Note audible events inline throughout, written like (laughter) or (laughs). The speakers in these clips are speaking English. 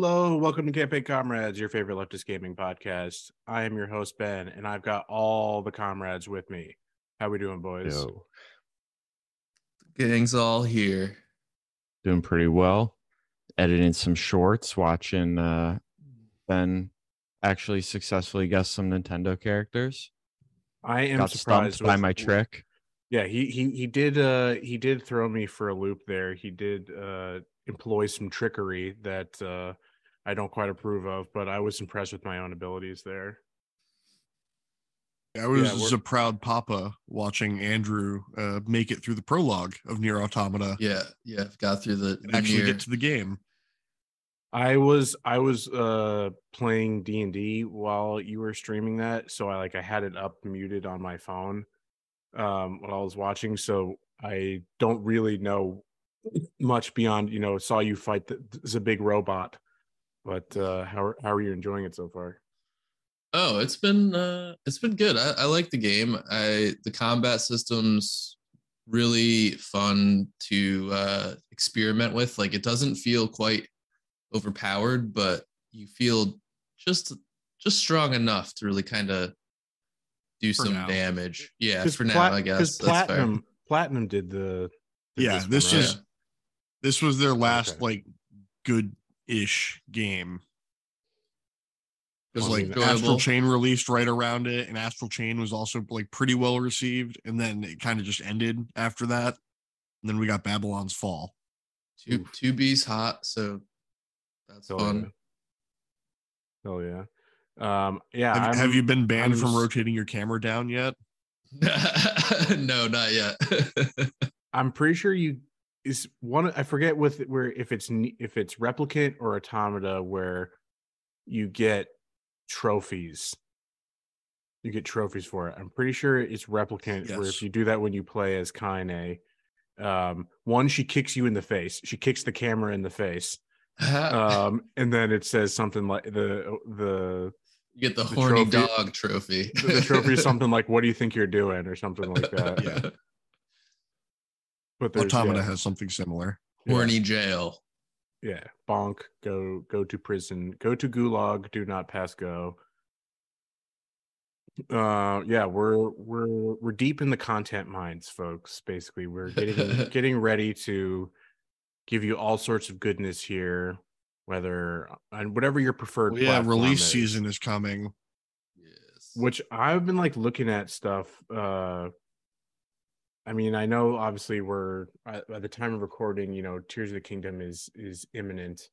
Hello, welcome to Campaign Comrades, your favorite leftist gaming podcast. I am your host Ben, and I've got all the comrades with me. How we doing, boys? Yo, Gang's all here. doing pretty well. Editing some shorts, watching uh Ben actually successfully guess some Nintendo characters. I am Got surprised stumped by my trick. Yeah, he he he did uh he did throw me for a loop there. He did uh employ some trickery that uh I don't quite approve of, but I was impressed with my own abilities there. I was Yeah, a proud papa watching Andrew uh, make it through the prologue of Nier Automata Yeah, yeah. Got through the, the actually year. get to the game. I was I was uh playing D and D while you were streaming that, so I like I had it up muted on my phone um when I was watching, so I don't really know much beyond you know saw you fight the, the big robot, but uh how how are you enjoying it so far? Oh, it's been uh it's been good. I, I like the game. I the combat systems really fun to uh experiment with. Like it doesn't feel quite overpowered, but you feel just just strong enough to really kind of do For some now. damage. Yeah, for now, Plat- I 'cause guess. That's fair. platinum platinum did the did Yeah, one, this right? is this was their last Okay. like good-ish game. Because like Astral. Chain released right around it, and Astral Chain was also like pretty well received, and then it kind of just ended after that. And then we got Babylon's Fall. Two two B's hot, so that's Hell fun. yeah. Hell yeah. Um yeah, Have, have you been banned I'm from s- rotating your camera down yet? (laughs) no, not yet. (laughs) I'm pretty sure you is one. I forget with where if it's if it's replicant or automata where you get trophies. You get trophies for it. I'm pretty sure it's replicant where if you do that when you play as Kaine, um, one she kicks you in the face. She kicks the camera in the face, (laughs) um, and then it says something like the the you get the, the horny trophy- dog trophy. the, the trophy is (laughs) something like "What do you think you're doing?" or something like that. (laughs) Yeah. But Automata yeah. has something similar. Yeah. horny jail. yeah bonk go go to prison go to gulag do not pass go uh yeah we're we're we're deep in the content mines folks basically we're getting (laughs) getting ready to give you all sorts of goodness here whether and whatever your preferred Well, yeah, release is. season is coming. Yes. which I've been like looking at stuff. Uh, I mean, I know obviously we're uh, at, at the time of recording, you know, Tears of the Kingdom is is imminent.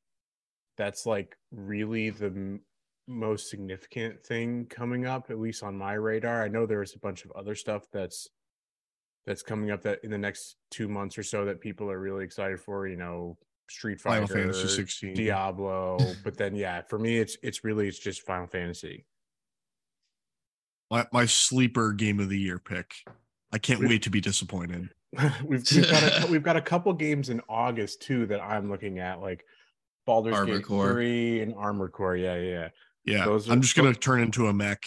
That's like really the m- most significant thing coming up, at least on my radar. I know there's a bunch of other stuff that's that's coming up that in the next two months or so that people are really excited for. You know, Street Fighter, Final Fantasy 16. Diablo. (laughs) but then, yeah, for me, it's it's really it's just Final Fantasy. My, my sleeper game of the year pick. I can't Really? wait to be disappointed. (laughs) we've we've got a, (laughs) we've got a couple games in August too that I'm looking at, like Baldur's Armored Gate Core. three and Armored Core. Yeah, yeah. yeah. Yeah, Those are- I'm just gonna turn into a mech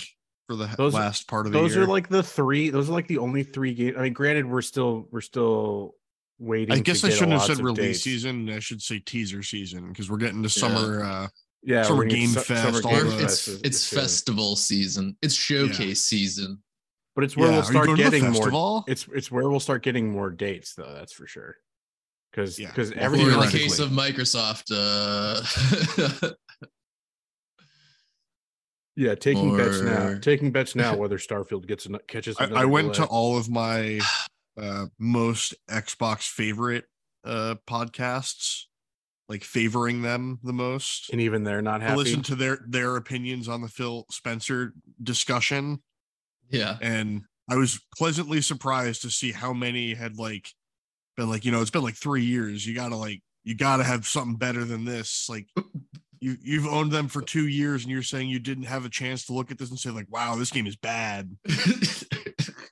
for the Those- last part of the Those year. are like the three. Those are like the only three games. I mean, granted, we're still we're still waiting. I guess I shouldn't have said release dates. season. I should say teaser season because we're getting to Yeah. summer. Uh, Yeah, Summer we're Game su- Fest, Summer all Game the- it's Fest is- it's festival season. It's showcase season. But it's where yeah, we'll start going to the getting more. It's it's where we'll start getting more dates, though. That's for sure. Because Yeah. because Well, every in the case of Microsoft, uh, yeah, taking bets now. Taking bets now (laughs) whether Starfield gets an, catches. I, I went to all of my (sighs) uh, most Xbox favorite uh, podcasts, like favoring them the most. and even they're not I happy. listened to their their opinions on the Phil Spencer discussion, yeah. and I was pleasantly surprised to see how many had like been like, you know, it's been like three years. You gotta like, you gotta have something better than this. Like, (laughs) you you've owned them for two years, and you're saying you didn't have a chance to look at this and say like, wow, this game is bad. (laughs)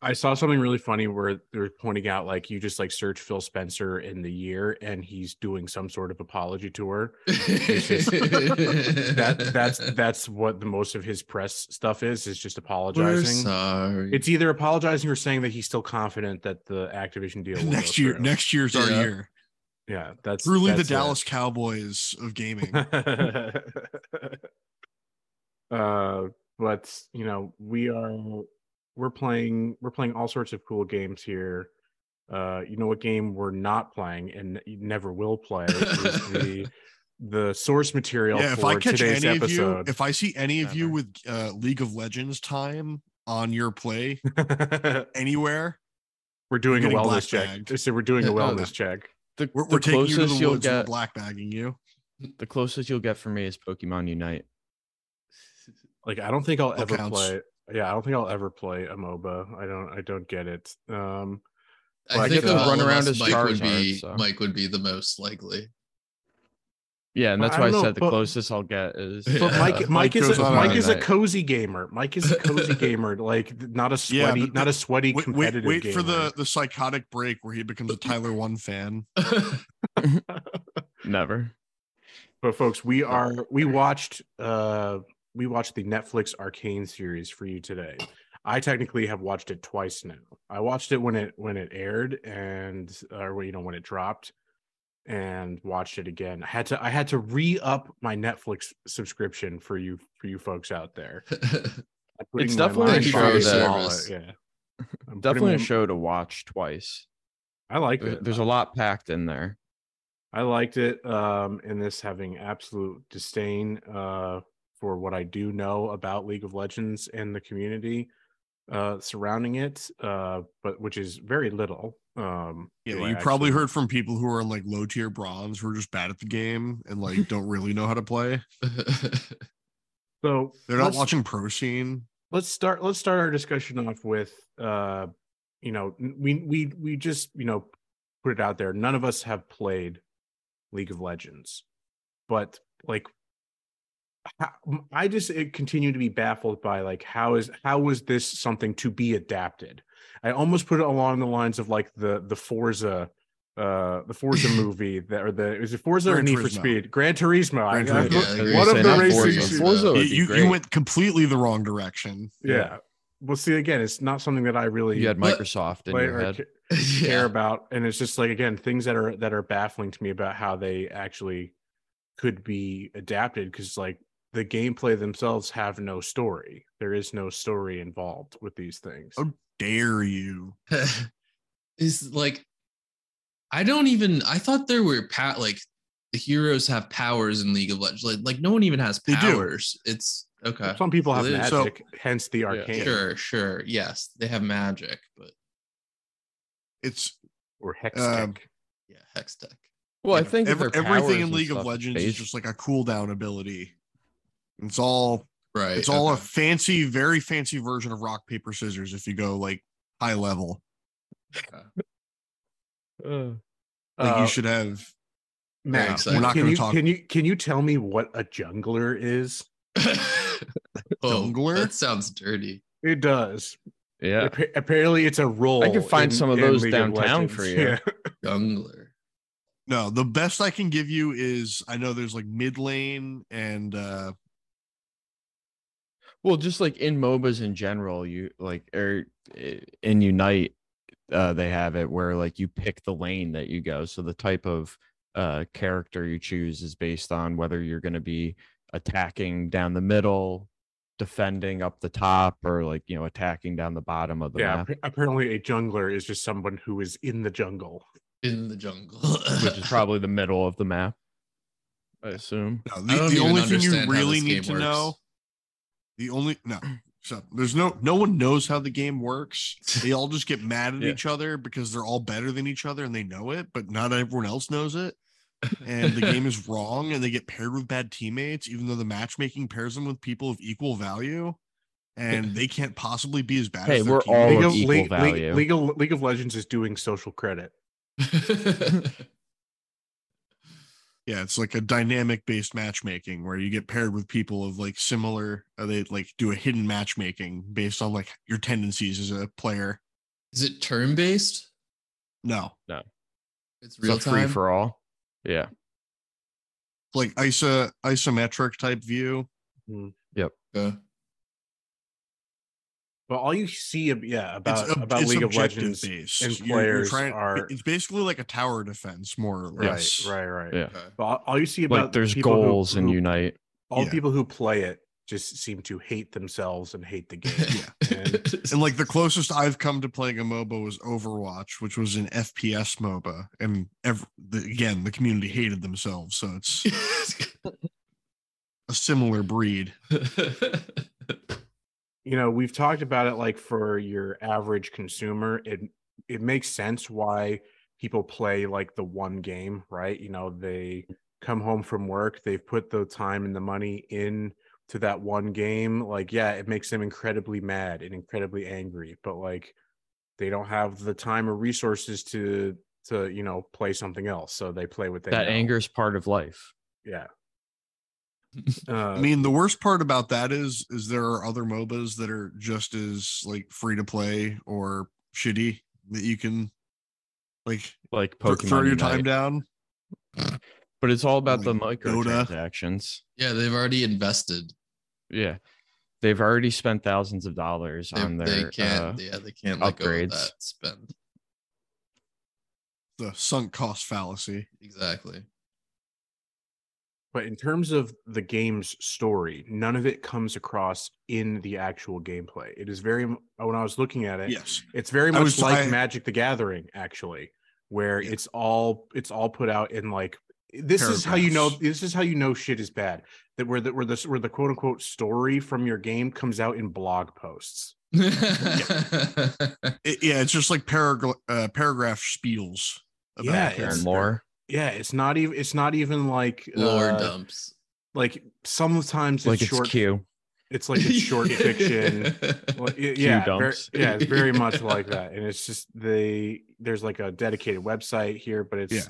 I saw something really funny where they're pointing out like you just like search Phil Spencer in the year and he's doing some sort of apology tour. (laughs) That that's that's what the most of his press stuff is is just apologizing. We're apologizing. sorry. It's either apologizing or saying that he's still confident that the Activision deal will next year, through. next year's our year. Yeah, that's Truly the that's it. Dallas Cowboys of gaming. (laughs) uh, but you know, we are we're playing we're playing all sorts of cool games here. Uh, you know what game we're not playing and never will play is the (laughs) the source material yeah, if I catch today's any of you, if I see any of you with uh, League of Legends time on your play (laughs) anywhere, we're doing a wellness check. bagged. So we're doing a wellness check. The, we're, the we're taking you to the you'll woods. and get black bagging you. the closest you'll get for me is Pokemon Unite. Like I don't think I'll That ever counts. play. Yeah, I don't think I'll ever play a MOBA. I don't. I don't get it. Um, I I think get of to run around us, as Mike would be so. Mike would be the most likely. Yeah, and that's I why I don't know, said the but- closest I'll get is. But Yeah. Mike, Mike Mike is a Mike a is a cozy gamer. Mike is a cozy (laughs) gamer, like not a Yeah, sweaty, but not a sweaty Wait, wait, competitive wait gamer. for the the psychotic break where he becomes a Tyler One fan. (laughs) (laughs) Never. But folks, we are we watched uh we watched the Netflix Arcane series for you today. I technically have watched it twice now. I watched it when it when it aired and or you know when it dropped and watched it again. I had to I had to re-up my Netflix subscription for you for you folks out there. (laughs) It's definitely a show that- wallet, Yeah. (laughs) I'm putting Definitely a show to watch twice. I liked There- it. There's a lot packed in there. I liked it. Um, in this having absolute disdain uh, for what I do know about League of Legends and the community uh, surrounding it, uh, but which is very little. Um, Yeah, you probably heard from people who are in like low tier bronze who are just bad at the game and like (laughs) don't really know how to play. (laughs) So They're not watching pro scene. let's start let's start our discussion off with uh you know we we we just you know put it out there none of us have played league of legends but like how, i just continue to be baffled by like how is how was this something to be adapted i almost put it along the lines of like the the forza uh the forza (laughs) movie that or the is it forza or Gran need for speed gran turismo I- Gran I- Turismo. Yeah, one of the Turismo. racing Forza. Forza You, you, you went completely the wrong direction. yeah. Well, see, again, it's not something that I really You had But- Microsoft in your head. ca- (laughs) care yeah. about, and it's just like again things that are that are baffling to me about how they actually could be adapted because like the gameplay themselves have no story. There is no story involved with these things. How Dare you? (laughs) is like I don't even I thought there were pat like the heroes have powers in League of Legends. Like, like no one even has They do. powers. It's okay. Some people have So they- so- magic, hence the arcane Sure, sure. Yes, they have magic, but It's or hex Um, tech. yeah, Hextech. Well, I think every- everything in and League of stuff Legends is just like a cooldown ability. It's all Right. it's all a fancy, very fancy version of rock paper scissors. If you go like high level, like Uh, you should have. Matt, excited. We're not can gonna you talk- can you can you tell me what a jungler is? (laughs) oh, Jungler? that sounds dirty. It does. yeah. Appa- Apparently, it's a role. I can find in- some of those League of downtown for you. Yeah. (laughs) Jungler. No, the best I can give you is I know there's like mid lane and uh Well, just like in MOBAs in general, you like or in Unite, uh, they have it where like you pick the lane that you go. So the type of uh character you choose is based on whether you're going to be attacking down the middle, defending up the top, or like you know attacking down the bottom of the yeah. map, appa- Apparently, a jungler is just someone who is in the jungle. In the jungle. which is (laughs) probably the middle of the map. I assume. no, the, don't the only thing you really need game to works. know. The only no, (clears throat) so there's no no one knows how the game works. They all just get mad at (laughs) Yeah. each other because they're all better than each other and they know it, but not everyone else knows it. (laughs) And the game is wrong, and they get paired with bad teammates, even though the matchmaking pairs them with people of equal value, and they can't possibly be as bad. Hey, as their we're teammates. all League of of, equal League, value. League, League of League of Legends is doing social credit. (laughs) Yeah, it's like a dynamic based matchmaking where you get paired with people of like similar. Uh, they like do a hidden matchmaking based on like your tendencies as a player. is it turn based? No, no It's real a free for all. Yeah. like iso isometric type view. Okay. But all you see, yeah, about ob- about it's League of Legends based. and You're- you're players trying- are It's basically like a tower defense, more or right, less. right, right. Yeah. Okay. But all- all you see about Like there's people who- goals in who- Unite. All Yeah. people who play it just seem to hate themselves and hate the (laughs) game. Yeah. And- (laughs) And like the closest I've come to playing a MOBA was Overwatch, which was an FPS MOBA, and ev- the, again the community hated themselves, so it's (laughs) a similar breed. You know we've talked about it like for your average consumer it it makes sense why people play like the one game right you know they come home from work they've put the time and the money in to that one game like yeah it makes them incredibly mad and incredibly angry but like they don't have the time or resources to to you know play something else so they play what they That know. anger is part of life. yeah (laughs) I uh, mean, the worst part about that is is there are other MOBAs that are just as like free to play or shitty that you can like Like thro- Pokemon throw your Unite. time down. But it's all about the Like Dota. microtransactions. yeah, they've already invested. Yeah. They've already spent thousands of dollars They, on they their can't. uh, yeah, they can't let go of upgrades. that spend. The sunk cost fallacy. Exactly. But in terms of the game's story, none of it comes across in the actual gameplay. It is very when I was looking at it, Yes. it's very much was- like I- Magic the Gathering, actually, where Yeah. it's all it's all put out in like this is how you know this is how you know shit is bad. That where the where the where the quote unquote story from your game comes out in blog posts. (laughs) It- yeah, it's just like paragraph uh, paragraph spiels. about Yeah, it. it's- and more. Yeah, it's not even it's not even like Lore uh, dumps. like sometimes it's Like it's short Q. it's like it's short (laughs) fiction Well, y- yeah, ver- dumps. yeah, it's very (laughs) much like that, and it's just they there's like a dedicated website here, but it's Yeah.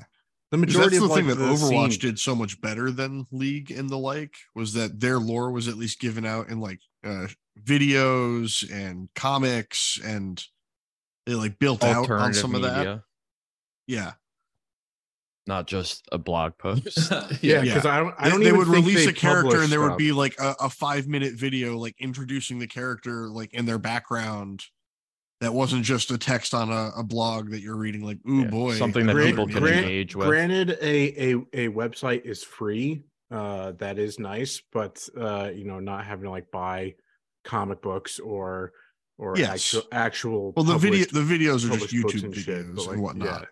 the 'Cause majority That's the of like thing that the Overwatch scene- did so much better than League and the like was that their lore was at least given out in like uh, videos and comics, and they like built out on Alternative some of that. media, Yeah, not just a blog (laughs) post. Yeah, Yeah. because I don't I They- don't they even would think release they a character and there would be like a, a five minute video like introducing the character like in their background that wasn't just a text on a, a blog that you're reading like ooh Yeah, boy something that Grant- people can Grant- engage with. Granted, a, a a website is free. Uh, that is nice, but uh, you know, not having to like buy comic books or or Yes. actual actual well the video the videos are just published books youtube and videos shit, and, like, whatnot yeah.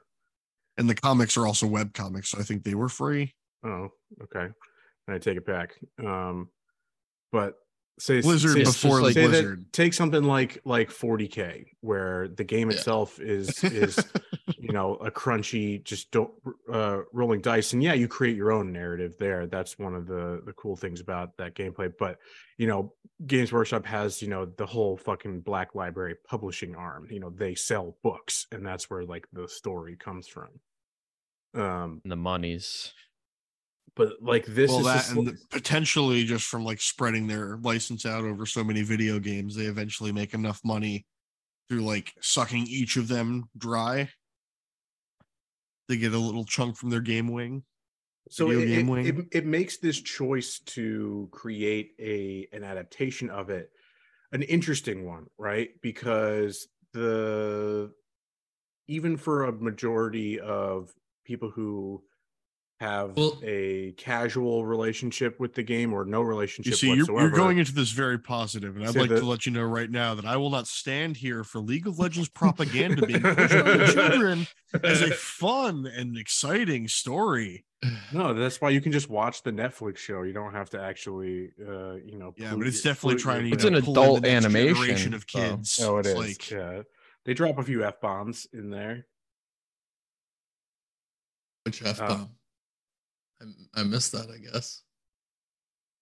And the comics are also web comics so i think they were free Oh, okay. I take it back. Um, but say blizzard say, before like- say that- take something like like 40k, where the game Yeah. itself is is (laughs) you know a crunchy just don't uh rolling dice. And yeah you create your own narrative there. That's one of the the cool things about that gameplay. But you know games workshop has you know the whole fucking black library publishing arm. You know they sell books and that's where like the story comes from. Um and the monies. But like this well is that just and the- potentially just from like spreading their license out over so many video games they eventually make enough money through like sucking each of them dry they get a little chunk from their game wing so it, game it, wing. it, it makes this choice to create a an adaptation of it an interesting one right because the even for a majority of people who have Well- a casual relationship with the game or no relationship you see you're, whatsoever you're going into this very positive and i'd like that- to let you know right now that i will not stand here for league of legends propaganda being pushed on the children (laughs) as a fun and exciting story no that's why you can just watch the netflix show you don't have to actually uh you know yeah but it's definitely pollute trying to It's you an know, brain. pull in adult animation, generation of so- kids Oh, it It's is. like yeah, they drop a few f bombs in there. Which F Uh, bomb? I, I missed that. I guess.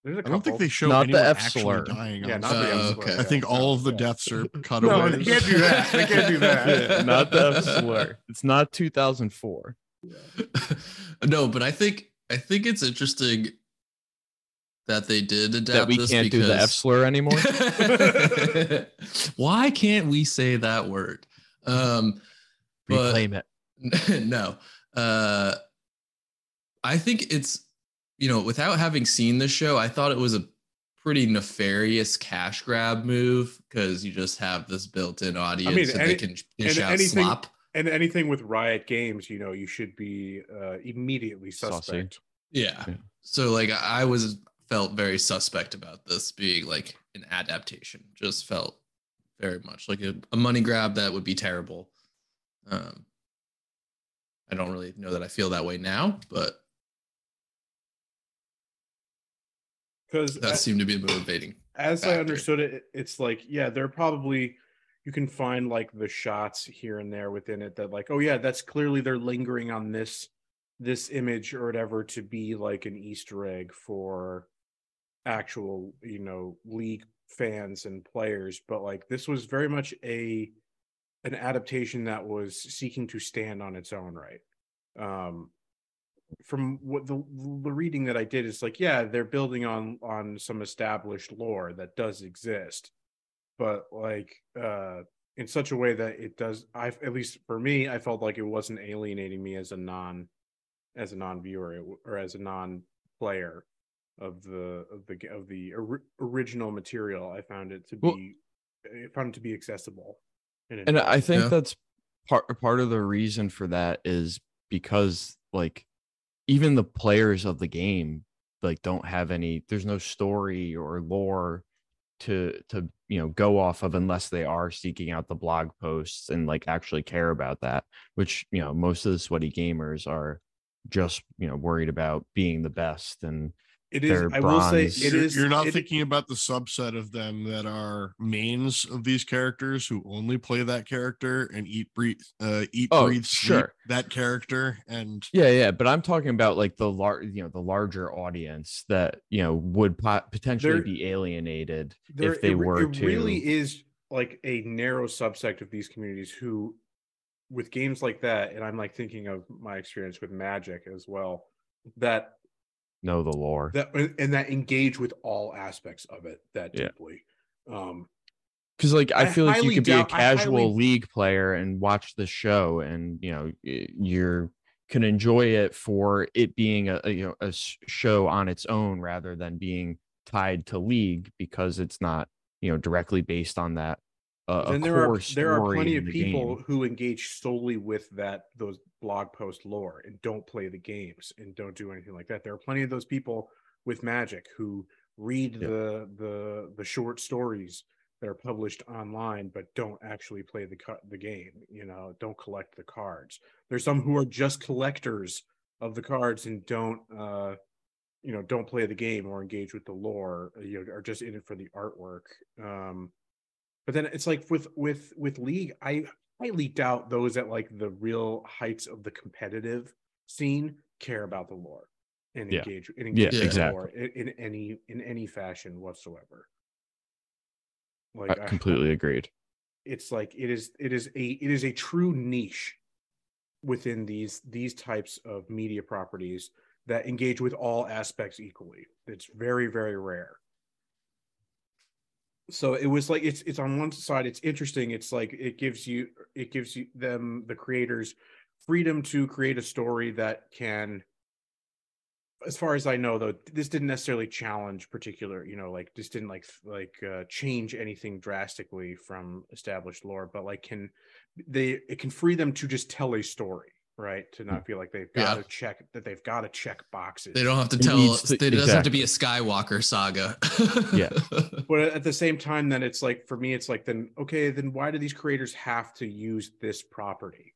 There's a I don't think they show Not the anyone F actually slur. dying. Yeah, on not the screen. Uh, F slur, okay. I think all of the deaths are (laughs) No, cutaways. they can't do that. They can't do that. (laughs) Yeah, not the F slur. (laughs) It's not 2004. no, but I think I think it's interesting that they did adapt That we this can't do the F slur anymore. Why can't we say that word? Um, but Reclaim it. no, uh, I think it's you know without having seen the show, I thought it was a pretty nefarious cash grab move because you just have this built-in audience and any- they can dish and out anything- slop. And anything with Riot Games, you know, you should be uh, immediately Saucy. suspect. Yeah. Yeah. So like I was felt very suspect about this being like an adaptation. Just felt very much like a, a money grab that would be terrible. Um I don't really know that I feel that way now, but Because that seemed to be motivating. as I understood it, it's like, yeah, they're probably you can find like the shots here and there within it that like, oh yeah, that's clearly they're lingering on this this image or whatever to be like an Easter egg for actual, you know, league fans and players. But like this was very much a an adaptation that was seeking to stand on its own right. Um from what the the reading that I did is like, yeah, they're building on on some established lore that does exist, but like uh in such a way that it does. I at least for me, I felt like it wasn't alienating me as a non as a non viewer or as a non player of the of the of the ori- original material. I found it to Well- be I found it to be accessible, and I think Yeah. that's part part of the reason for that is because like even the players of the game like don't have any there's no story or lore to to you know go off of unless they are seeking out the blog posts and like actually care about that which you know most of the sweaty gamers are just you know worried about being the best and it is. they're I will say bronze. it you're, is. you're not it- thinking about the subset of them that are mains of these characters who only play that character and eat breathe uh eat Oh, breathe sleep that character and Yeah, yeah, but I'm talking about like the large, you know, the larger audience that you know would pot- potentially There- be alienated there- if they it, re- were it to. really is like a narrow subset of these communities who with games like that and i'm like thinking of my experience with magic as well that know the lore. that and that engage with all aspects of it that Yeah. deeply um Because like I I feel like you could be a casual highly- league player and watch the show, and you know you're can enjoy it for it being a, a you know a show on its own rather than being tied to league because it's not you know directly based on that. Uh, then there are there are plenty of people game. who engage solely with that those blog post lore and don't play the games and don't do anything like that there are plenty of those people with magic who read Yeah. the the the short stories that are published online but don't actually play the the game you know don't collect the cards there's some who are just collectors of the cards and don't uh you know don't play the game or engage with the lore you know are just in it for the artwork um but then it's like with with with league i highly doubt those at like the real heights of the competitive scene care about the lore and Yeah. engage and Yeah, engage the exactly. lore in, in any in any fashion whatsoever like I I- completely agreed. it's like it is it is a it is a true niche within these these types of media properties that engage with all aspects equally it's very very rare so it was like it's it's on one side it's interesting it's like it gives you it gives you them the creators freedom to create a story that can as far as i know though this didn't necessarily challenge particular you know like this didn't like like uh, change anything drastically from established lore but like can they it can free them to just tell a story right to not feel like they've got Yeah. to check that they've got to check boxes They don't have to tell needs to- it doesn't have to be a Skywalker saga. Yeah. (laughs) but at the same time then it's like for me it's like then okay then why do these creators have to use this property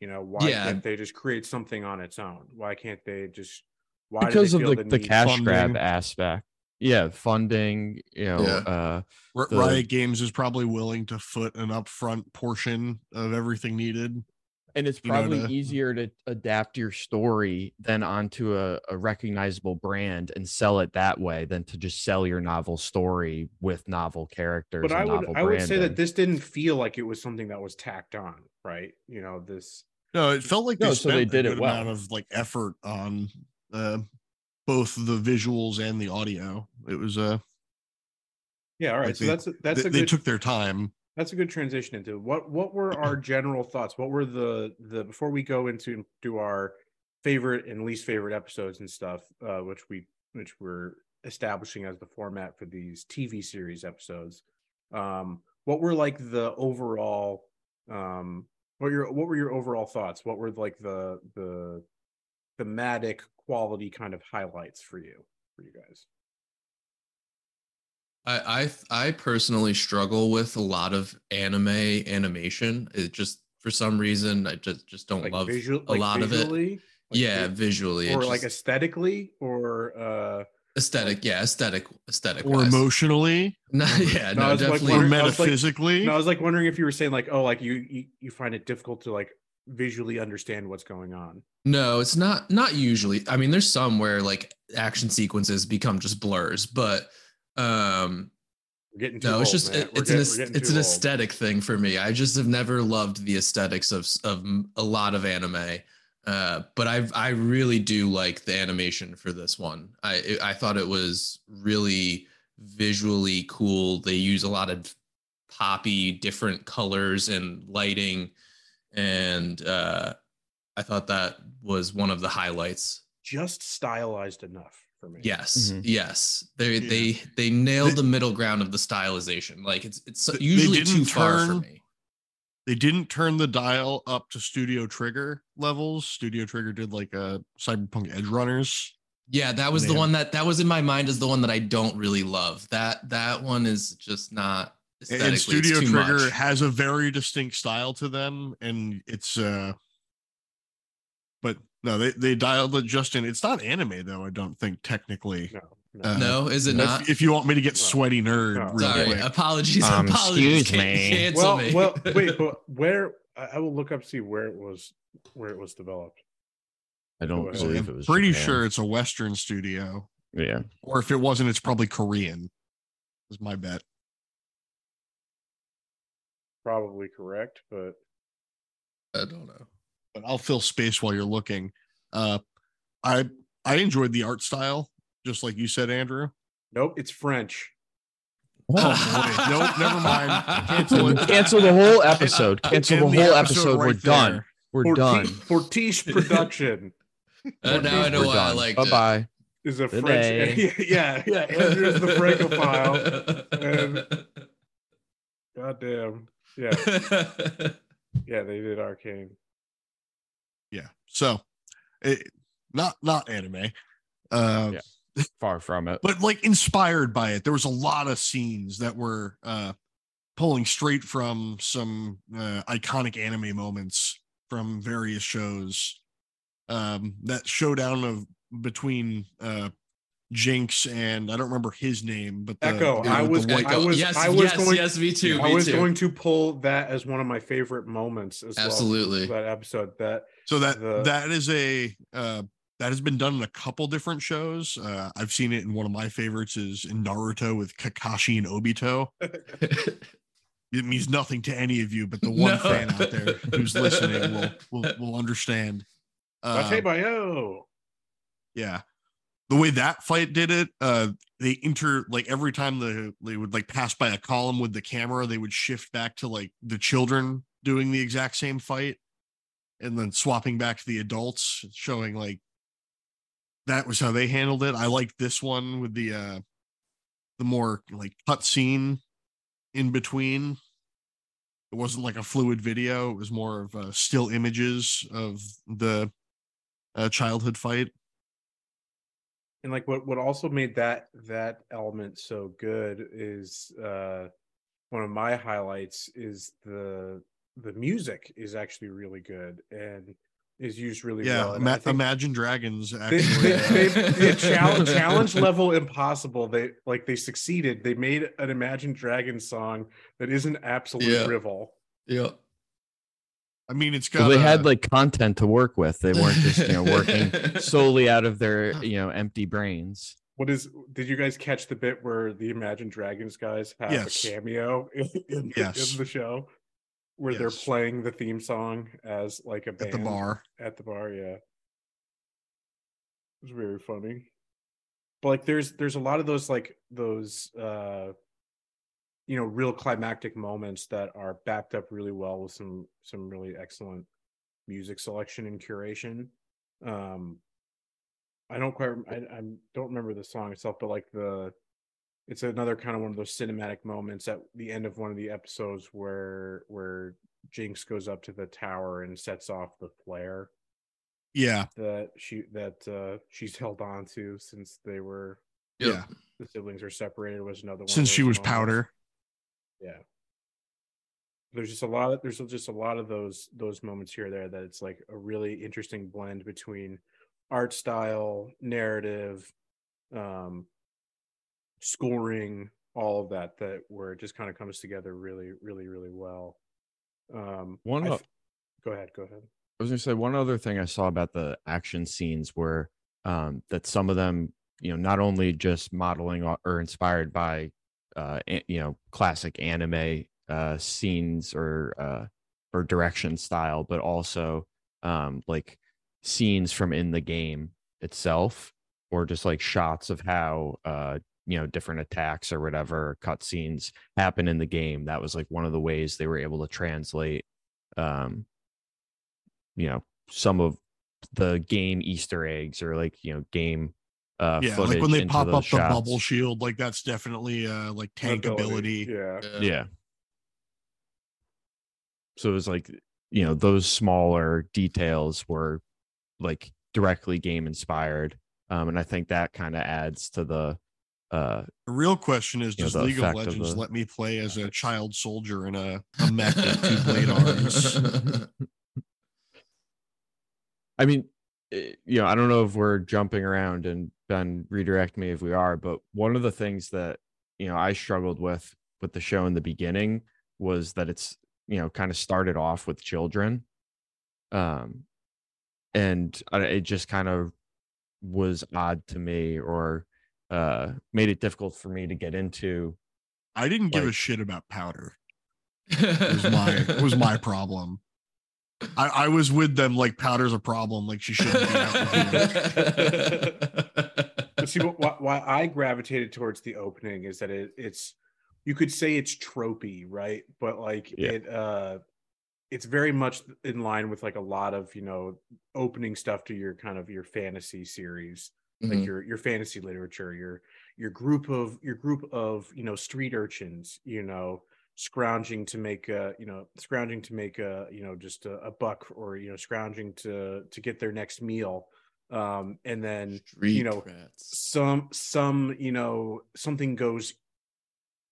you know why Yeah. can't they just create something on its own why can't they just why do they because of feel the, the need- cash grab aspect. Yeah, funding, you know, Yeah. uh R- The- riot games is probably willing to foot an upfront portion of everything needed and it's you know, probably to- easier to adapt your story than onto a, a recognizable brand and sell it that way than to just sell your novel story with novel characters. but i and would novel i would say that this didn't feel like it was something that was tacked on right you know this no it felt like they No, so spent they a did it good well. amount of like effort on uh both the visuals and the audio it was uh yeah all right Like so they- that's a, that's they, a they took their time that's a good transition into what what were our (clears throat) general thoughts what were the the before we go into do our favorite and least favorite episodes and stuff uh which we which we're establishing as the format for these TV series episodes. Um, what were like the overall um what your what were your overall thoughts? What were like the the thematic quality kind of highlights for you for you guys? I, I I personally struggle with a lot of anime animation. It just for some reason I just just don't Like love visual, a like lot of it. visually? Like yeah, vi- visually it or like just- aesthetically or uh aesthetic. Yeah, aesthetic, aesthetic. or wise. emotionally (laughs) No, yeah, No, no, I was like definitely. or wondering- I was like- metaphysically. no, I was like wondering if you were saying like, oh, like you you, you find it difficult to like visually understand what's going on. No, it's not not usually. I mean, there's some where like action sequences become just blurs, but um We're getting no, it's old, just it- it's get- an getting it's an old. aesthetic thing for me. I just have never loved the aesthetics of of a lot of anime. Uh, but I I really do like the animation for this one. I I thought it was really visually cool. They use a lot of poppy different colors and lighting and uh I thought that was one of the highlights. Just stylized enough for me. Yes, Mhm. yes. They Yeah. they they nailed They- the middle ground of the stylization. Like it's it's They- they usually didn't too far for me. they didn't turn the dial up to Studio Trigger levels. Studio Trigger did like a Cyberpunk Edgerunners. Yeah, that was the Man. one that that was in my mind as the one that I don't really love. That that one is just not aesthetically. and Studio Trigger much. has a very distinct style to them, and it's uh but no, they they dialed it just in. It's not anime though, I don't think technically. No. no. Uh, no, is it If- not? If, you want me to get No. sweaty nerd, No. real Sorry, quick. apologies. Um, apologies. excuse Can- me. Cancel well, me. well, (laughs) wait, but where? I I will look up see where it was where it was developed. I don't Go believe I'm it was. pretty Japan. sure it's a Western studio, Yeah. or if it wasn't, it's probably Korean. Is my bet. Probably correct, but I don't know. But I'll fill space while you're looking. Uh, I I enjoyed the art style, just like you said, Andrew. nope, it's French. Oh, boy. Nope, never mind. Cancel it. Cancel the whole episode. Cancel End the whole episode. We're right done. We're Forti- done. Fortiche (laughs) Production Uh, now I know We're why I done. liked Bye it. bye. is a Good French. day. (laughs) yeah, yeah. Andrew's the Francophile. And (laughs) goddamn, yeah, yeah. They did Arcane. Yeah. So, it, not not anime. Uh, Yeah. Far from it. but like inspired by it. There was a lot of scenes that were uh pulling straight from some uh, iconic anime moments from various shows. Um that showdown of between uh Jinx and I don't remember his name, but the, Ekko, the- I the was- I was- yes, I was yes, going- yes, me too. I me was too. going to pull that as one of my favorite moments as well. Absolutely. that episode. That so that the- that is a uh that has been done in a couple different shows. Uh I've seen it in one of my favorites is in Naruto with Kakashi and Obito. (laughs) it means nothing to any of you, but the (laughs) one No. fan out there who's listening will will, will understand. Uh, yeah, the way that fight did it, uh, they inter like every time the they would like pass by a column with the camera, they would shift back to like the children doing the exact same fight, and then swapping back to the adults, showing like that was how they handled it. I like this one with the uh the more like cut scene in between. It wasn't like a fluid video. It was more of uh, still images of the uh, childhood fight. and like what what also made that that element so good is uh one of my highlights is the the music is actually really good and is used really Yeah, well. And I Imagine Dragons actually. they, uh, they, the (laughs) challenge, challenge level impossible. They like they succeeded. They made an Imagine Dragons song that isn't absolute Yeah. drivel. yeah. I mean, it's got. Well, they had uh, like content to work with. They weren't just you know working (laughs) solely out of their you know empty brains. What is? Did you guys catch the bit where the Imagine Dragons guys have Yes. a cameo in, in, Yes. in the show, where they're playing the theme song as like a band at the bar. At the bar, yeah. It was very funny. But like there's there's a lot of those like those uh you know real climactic moments that are backed up really well with some some really excellent music selection and curation. Um I don't quite I, I don't remember the song itself, but like the it's another kind of one of those cinematic moments at the end of one of the episodes where where Jinx goes up to the tower and sets off the flare Yeah, that she that uh she's (laughs) held on to since they were yeah. the siblings are separated was another one Since she was moments. powder. yeah there's just a lot of there's just a lot of those those moments here there that it's like a really interesting blend between art style narrative um scoring all of that that where it just kind of comes together really really really well. Um One o- go ahead go ahead. I was gonna say one other thing I saw about the action scenes were um, that some of them, you know, not only just modeling or inspired by, uh, you know, classic anime uh, scenes or uh, or direction style, but also um, like scenes from in the game itself, or just like shots of how uh, you know different attacks or whatever cutscenes happen in the game. That was like one of the ways they were able to translate. Um, you know some of the game easter eggs or like you know game uh yeah, footage like when they pop those up the bubble shield, like that's definitely uh like tank ability. yeah yeah so it was like you know those smaller details were like directly game inspired um and i think that kind of adds to the uh The real question is, You know, does League of effect of Legends the- let me play as a child soldier in a, a mech (laughs) with two blade arms? I mean, eh, you know, I don't know if we're jumping around and Ben redirect me if we are, but one of the things that, you know, I struggled with with the show in the beginning was that it's, you know, kind of started off with children. Um and it just kind of was odd to me or uh made it difficult for me to get into I didn't give a shit about powder. (laughs) Was my it was my problem. I, I was with them like powder's a problem. Like she shouldn't be out with you. (laughs) but see what, why, why i gravitated towards the opening is that it, it's you could say it's tropey right but like Yeah. it uh it's very much in line with like a lot of you know opening stuff to your kind of your fantasy series like Mhm. your your fantasy literature your your group of your group of you know street urchins you know scrounging to make a you know scrounging to make a you know just a, a buck or you know scrounging to to get their next meal um and then Street you know, rats. some some you know something goes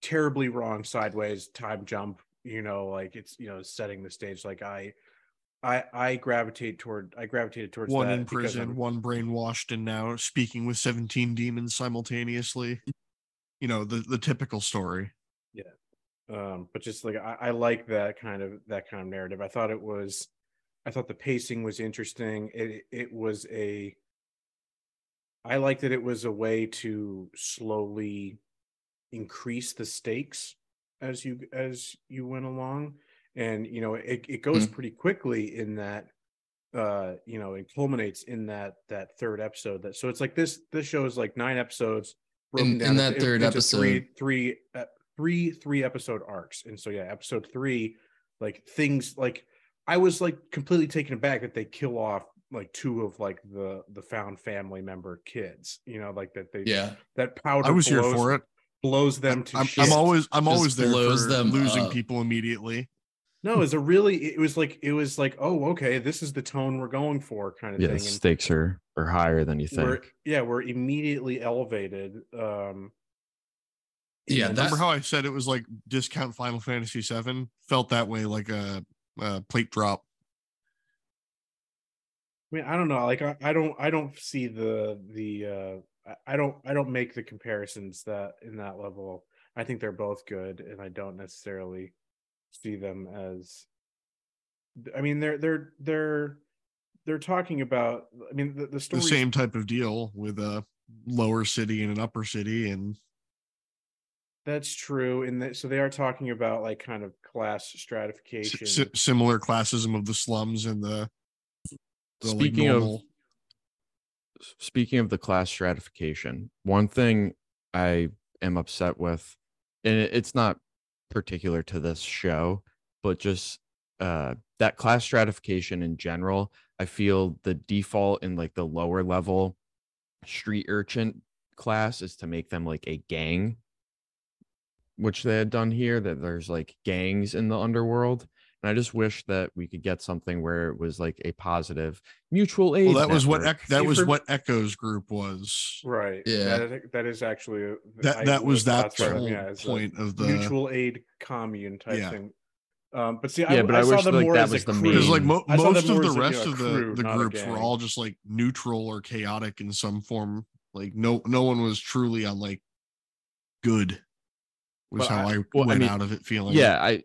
terribly wrong sideways time jump you know like it's you know setting the stage like i i i gravitate toward i gravitated towards one that in prison, one brainwashed, and now speaking with 17 demons simultaneously. You know, the, the typical story. Yeah, um but just like I, I like that kind of that kind of narrative i thought it was i thought the pacing was interesting it it was a i like that it was a way to slowly increase the stakes as you as you went along and you know it, it goes Mm. pretty quickly in that uh you know it culminates in that that third episode that so it's like this this show is like nine episodes broken In- in that into- third into episode- three uh, three three episode arcs and so yeah episode three like things like i was like completely taken aback that they kill off like two of like the the found family member kids you know like that they Yeah. that powder I was here for it. blows them to I'm, shit. I'm always I'm Just always there blows for them losing up. people immediately. No it's a really it was like it was like oh okay this is the tone we're going for kind of yeah, thing the and stakes are are higher than you we're think. yeah we're immediately elevated um Yeah, and Remember how I said it was like discount Final Fantasy VII? Felt that way, like a, a plate drop. I mean, I don't know. Like, I, I don't, I don't see the the. uh I- I don't, I don't make the comparisons that in that level. I think they're both good, and I don't necessarily see them as. I mean, they're they're they're they're talking about. I mean, the, the The same type of deal with a lower city and an upper city, and That's true, and that, so they are talking about like kind of class stratification. si- similar classism of the slums and the. the like, Speaking of speaking of the class stratification, one thing I am upset with, and it's not particular to this show, but just uh, that class stratification in general, I feel the default in like the lower level street urchin class is to make them like a gang, which they had done here. That there's like gangs in the underworld. And I just wish that we could get something where it was like a positive mutual aid. Well, that was what network. That See, was for- what Ekko's group was. Right. Yeah. That, that is actually That I that was that whole yeah, point of the mutual aid commune type Yeah. thing. Um, but see, Yeah, I, but I, I saw wish, them like, more that as was a the crew. because like mo- I saw them most of more the as, like, rest a of the crew, the groups were all just like neutral or chaotic in some form. Like no no one was truly on like good. Was But how I- I, well, I went mean, out of it feeling. yeah i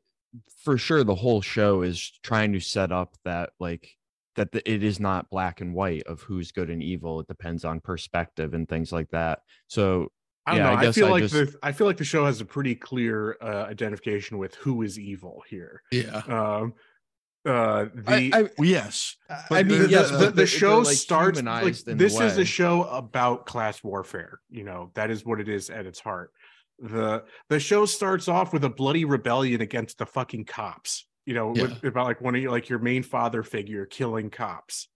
for sure the whole show is trying to set up that like that the, it is not black and white of who's good and evil it depends on perspective and things like that so I don't Yeah, know. I I, feel I like just- the I feel like the show has a pretty clear uh, identification with who is evil here. Yeah. Um, uh, the I, I, Well, yes. I mean the- yes the, but the, they're, show like, starts like, this the is a show about class warfare you know that is what it is at its heart the the show starts off with a bloody rebellion against the fucking cops you know with, about like one of your like your main father figure killing cops.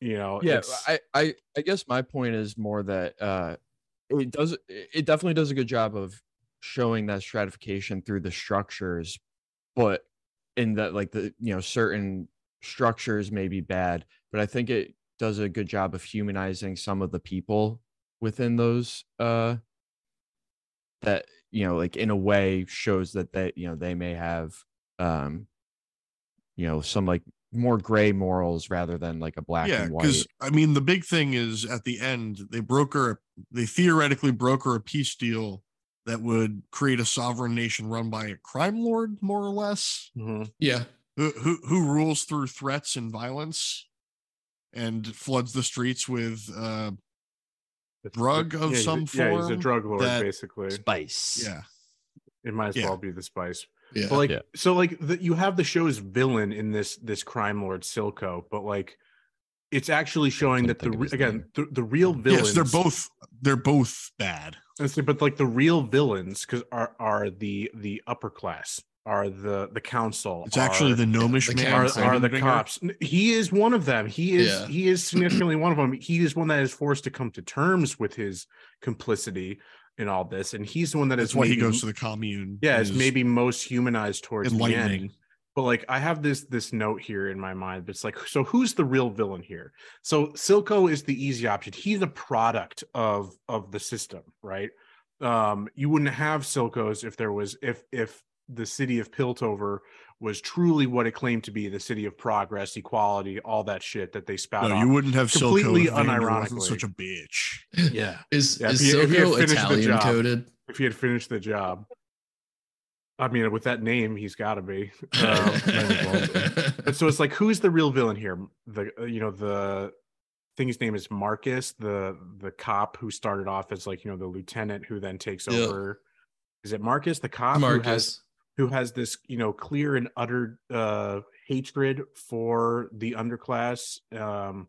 You know yeah I, I i guess my point is more that uh it does it definitely does a good job of showing that stratification through the structures but in that like the you know certain structures may be bad but i think it does a good job of humanizing some of the people within those uh that you know like in a way shows that they you know they may have um you know some like more gray morals rather than like a black yeah, and white because I mean the big thing is at the end they broker they theoretically broker a peace deal that would create a sovereign nation run by a crime lord, more or less, Mhm. Yeah. who who, who rules through threats and violence, and floods the streets with uh It's- drug of yeah, he's a- some yeah he's a drug lord that- basically spice yeah it might as yeah. well be the spice Yeah. But like, Yeah. so like the, you have the show's villain in this this crime lord Silco, but like, it's actually showing that the think of re- his again the, the real villains. yes they're both they're both bad Let's see, but like the real villains, because are are the the upper class, are the the council. it's actually the gnomish the man are, are the cops. He is one of them. He is Yeah. he is significantly one of them. He is one that is forced to come to terms with his complicity in all this, and he's the one that is that's why he goes to the commune yeah, and it's is maybe most humanized towards the end. But like I have this this note here in my mind, but it's like, so who's the real villain here? So Silco is the easy option. He's a product of of the system, right? Um, you wouldn't have Silcos if there was if if the city of Piltover was truly what it claimed to be, the city of progress, equality, all that shit that they spout no off. you wouldn't have completely completely if wasn't unironically. such a bitch yeah. (laughs) Is Yeah, is if he- if he had Silco finished Italian job. coded? If he had finished the job. I mean, with that name, he's got to be. (laughs) Um, But so it's like, who's the real villain here? The uh, you know the I think his name is Marcus, the the cop who started off as like you know the lieutenant who then takes Yeah. over. Is it Marcus, the cop who has Marcus. Who has this you know clear and utter uh hatred for the underclass? Um,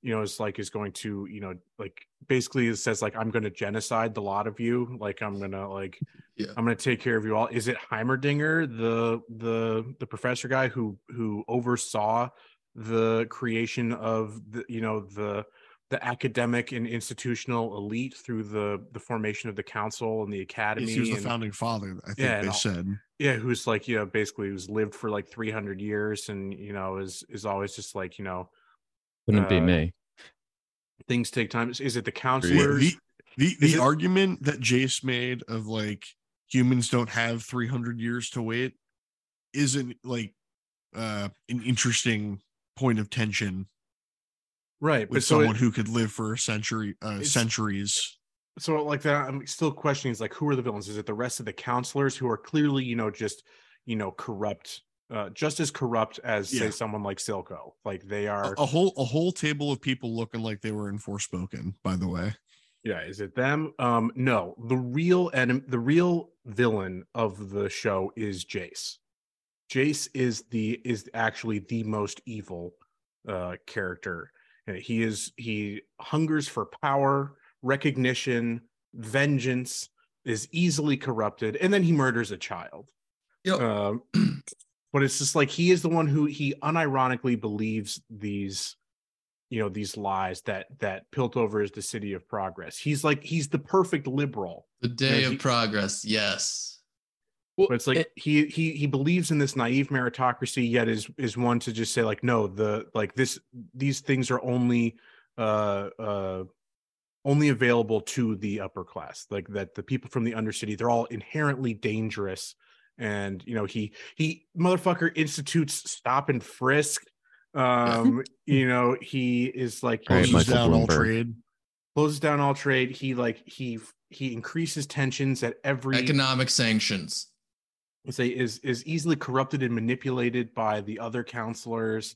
you know, is like is going to you know like basically it says like I'm going to genocide the lot of you, like I'm gonna like Yeah. I'm going to take care of you all. Is it Heimerdinger, the the the professor guy who who oversaw the creation of the you know the the academic and institutional elite through the the formation of the council and the academy? Yes, he was the founding father i think Yeah, they all- said yeah, who's like you know basically who's lived for like 300 years and you know is is always just like you know Wouldn't be uh, me. things take time. Is- Is it the the, counselors? the, the, the it- argument that Jayce made of like humans don't have 300 years to wait isn't like uh an interesting point of tension right, with but so it- someone who could live for a century uh centuries. So like that i'm still questioning is like who are the villains? Is it the rest of the counselors who are clearly you know just you know corrupt uh just as corrupt as say someone like silco? Like they are a whole a whole table of people looking like they were in Forspoken, by the way. yeah is it them? Um no. The real and the real villain of the show is Jayce. Jayce is the is actually the most evil uh character he is he hungers for power recognition vengeance is easily corrupted and then he murders a child Yep. um, (clears throat) but it's just like he is the one who he unironically believes these you know these lies that that Piltover is the city of progress. He's like he's the perfect liberal. The day Yeah, of he- progress. Yes. Well, But it's like it- he he he believes in this naive meritocracy, yet is is one to just say like no, the like this these things are only uh uh only available to the upper class. Like that the people from the undercity, they're all inherently dangerous. And you know, he he motherfucker institutes stop and frisk. Um, (laughs) you know, he is like Closes Michael down all trade. closes down all trade. He like he he increases tensions at every Economic sanctions. Say is is easily corrupted and manipulated by the other counselors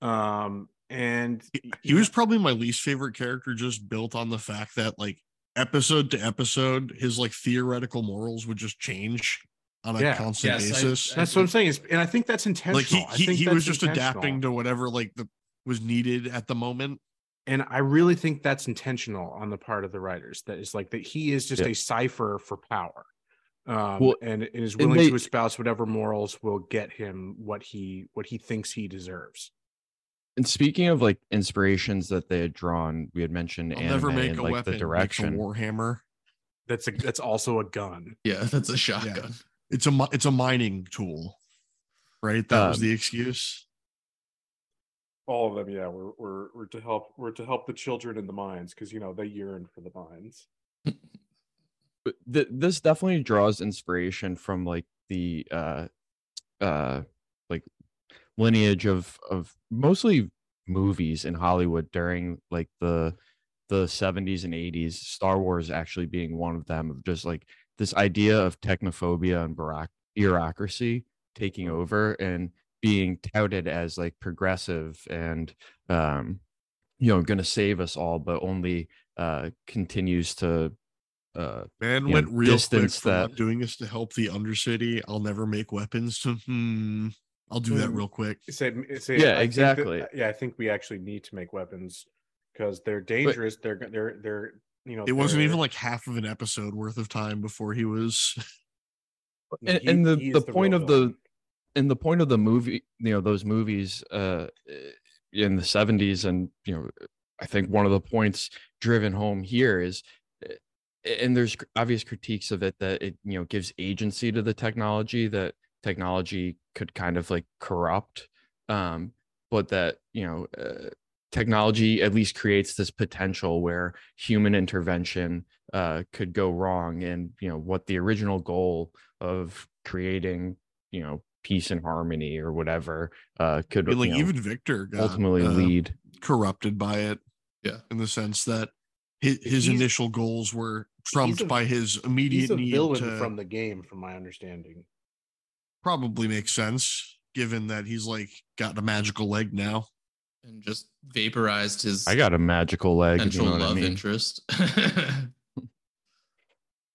um and He, he was probably my least favorite character, just built on the fact that like episode to episode, his like theoretical morals would just change on a Yeah. constant Yes, basis. I- that's what i'm saying is and i think that's intentional like he I he, think he was just adapting to whatever like the was needed at the moment. and i really think that's intentional on the part of the writers that is like that he is just Yeah. a cipher for power um Well, and, and is and willing they- to espouse whatever morals will get him what he what he thinks he deserves and speaking of like inspirations that they had drawn, we had mentioned I'll anime never make and a like weapon. the make a direction. warhammer. that's a that's also a gun (laughs) Yeah, that's a shotgun. It's a it's a mining tool, right? That was Um, the excuse. all of them yeah we're we're, we're to help we're to help the children in the mines because you know they yearn for the mines but (laughs) th- this definitely draws inspiration from like the uh uh like lineage of of mostly movies in Hollywood during like the the 70s and 80s Star Wars actually being one of them of just like this idea of technophobia and bureauc- bureaucracy taking over and being touted as like progressive and um you know going to save us all but only uh continues to uh Man went know, real quick distance from that- doing this to help the undercity. I'll never make weapons. To (laughs) hmm, I'll do that Hmm. real quick. Say, say, Yeah, I think that- exactly. yeah, I think we actually need to make weapons because they're dangerous. They're go- they're they're you know. It wasn't even like half of an episode worth of time before he was. (laughs) and, he- and the, he the point real of the villain. and the point of the movie you know those movies uh in the 70s and you know i think one of the points driven home here is uh, and there's obvious critiques of it that it you know gives agency to the technology that technology could kind of like corrupt um but that you know uh, technology at least creates this potential where human intervention uh, could go wrong and you know what the original goal of creating you know peace and harmony or whatever uh could I like you know, even Victor got, ultimately uh, lead corrupted by it. Yeah. in the sense that his, his initial goals were trumped a- by his immediate He's a need villain to from the game, from my understanding. probably makes sense given that he's like got a magical leg now. and just vaporized his i got a magical leg you potential know what I love mean? interest. (laughs)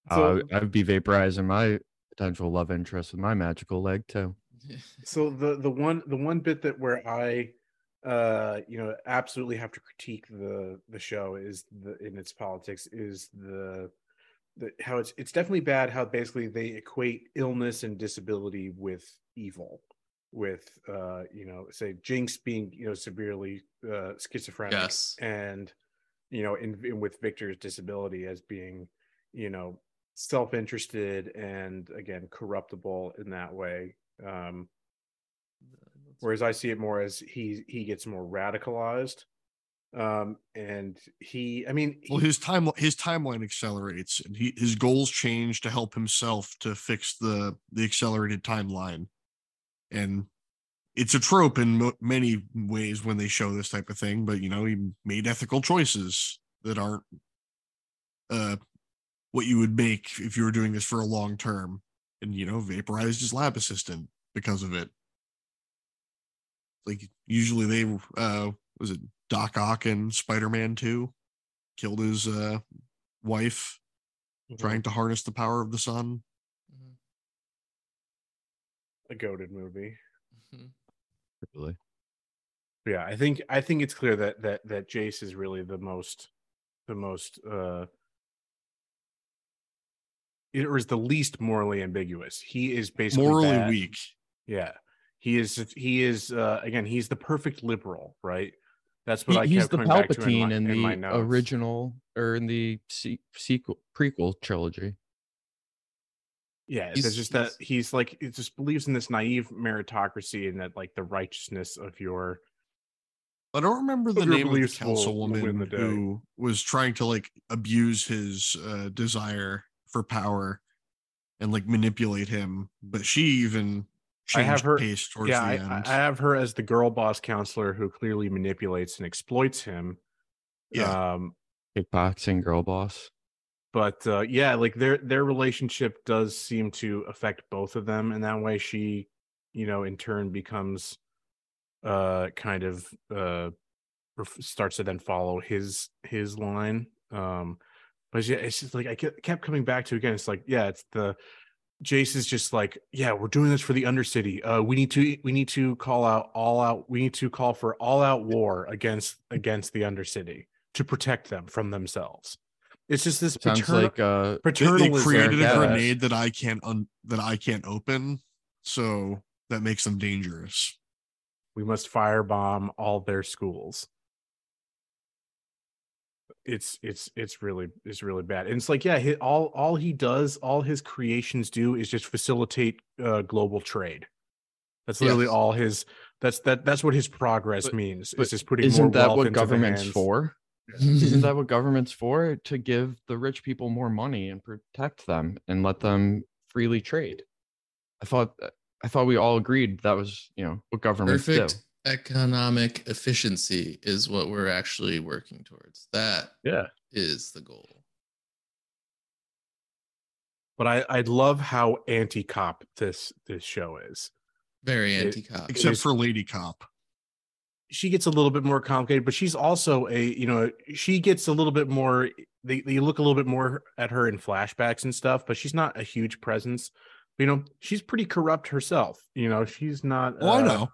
Uh, i'd be vaporizing my potential love interest with my magical leg too (laughs) So the the one the one bit that where I uh you know absolutely have to critique the the show is the in its politics is the the how it's it's definitely bad how basically they equate illness and disability with evil with uh you know say jinx being you know severely uh schizophrenic yes. and you know in, in with victor's disability as being you know self-interested and again corruptible in that way um whereas i see it more as he he gets more radicalized um and he i mean Well, his time his timeline accelerates, and he his goals change to help himself to fix the the accelerated timeline, and it's a trope in mo- many ways when they show this type of thing. But you know, he made ethical choices that aren't uh what you would make if you were doing this for a long term, and you know, vaporized his lab assistant because of it. Like usually they uh was it Doc Ock and Spider Man Two killed his uh wife Mhm. trying to harness the power of the sun. Mhm. a goaded movie Mhm. really yeah i think i think it's clear that that that Jayce is really the most the most uh or is the least morally ambiguous he is basically Morally bad. weak. Yeah. He is he is uh again he's the perfect liberal, right? That's what He- I he's kept the coming back to in Palpatine my, in, in my the original or in the sequel prequel trilogy. Yeah, He's- it's just that he's like he just believes in this naive meritocracy and that like the righteousness of your I don't remember the name of the beliefs will- will win councilwoman the who was trying to like abuse his uh, desire for power and like manipulate him, but she even I have her- pace towards yeah, the I, end. I have her as the girl boss counselor who clearly manipulates and exploits him. yeah, Um, Kickboxing girl boss. but uh, yeah, like their their relationship does seem to affect both of them, and that way she, you know, in turn becomes uh kind of uh starts to then follow his his line. Um, but yeah, it's just like I kept coming back to again. It's like yeah, it's the Jayce is just like, yeah, we're doing this for the Undercity. Uh, we need to we need to call out all out. We need to call for all out war against against the Undercity to protect them from themselves. It's just this Sounds paternal, like uh they, they paternalism. created a yeah. grenade that I can't un- that I can't open, so that makes them dangerous. we must firebomb all their schools. It's it's it's really it's really bad. And it's like yeah, he, all all he does, all his creations do is just facilitate uh, global trade. That's literally Yes. all his. That's that. That's what his progress But- means. but Is just putting isn't that what government's for? Isn't (laughs) that what government's for? To give the rich people more money and protect them and let them freely trade. I thought I thought we all agreed that was, you know, what governments Perfect economic efficiency is what we're actually working towards. That. Yeah. is the goal. But I I love how anti cop this this show is. Very anti-cop. Except is- for Lady Cop. she gets a little bit more complicated, but she's also a you know she gets a little bit more. They they look a little bit more at her in flashbacks and stuff, but she's not a huge presence. You know, she's pretty corrupt herself. You know, she's not. Oh, I uh, know,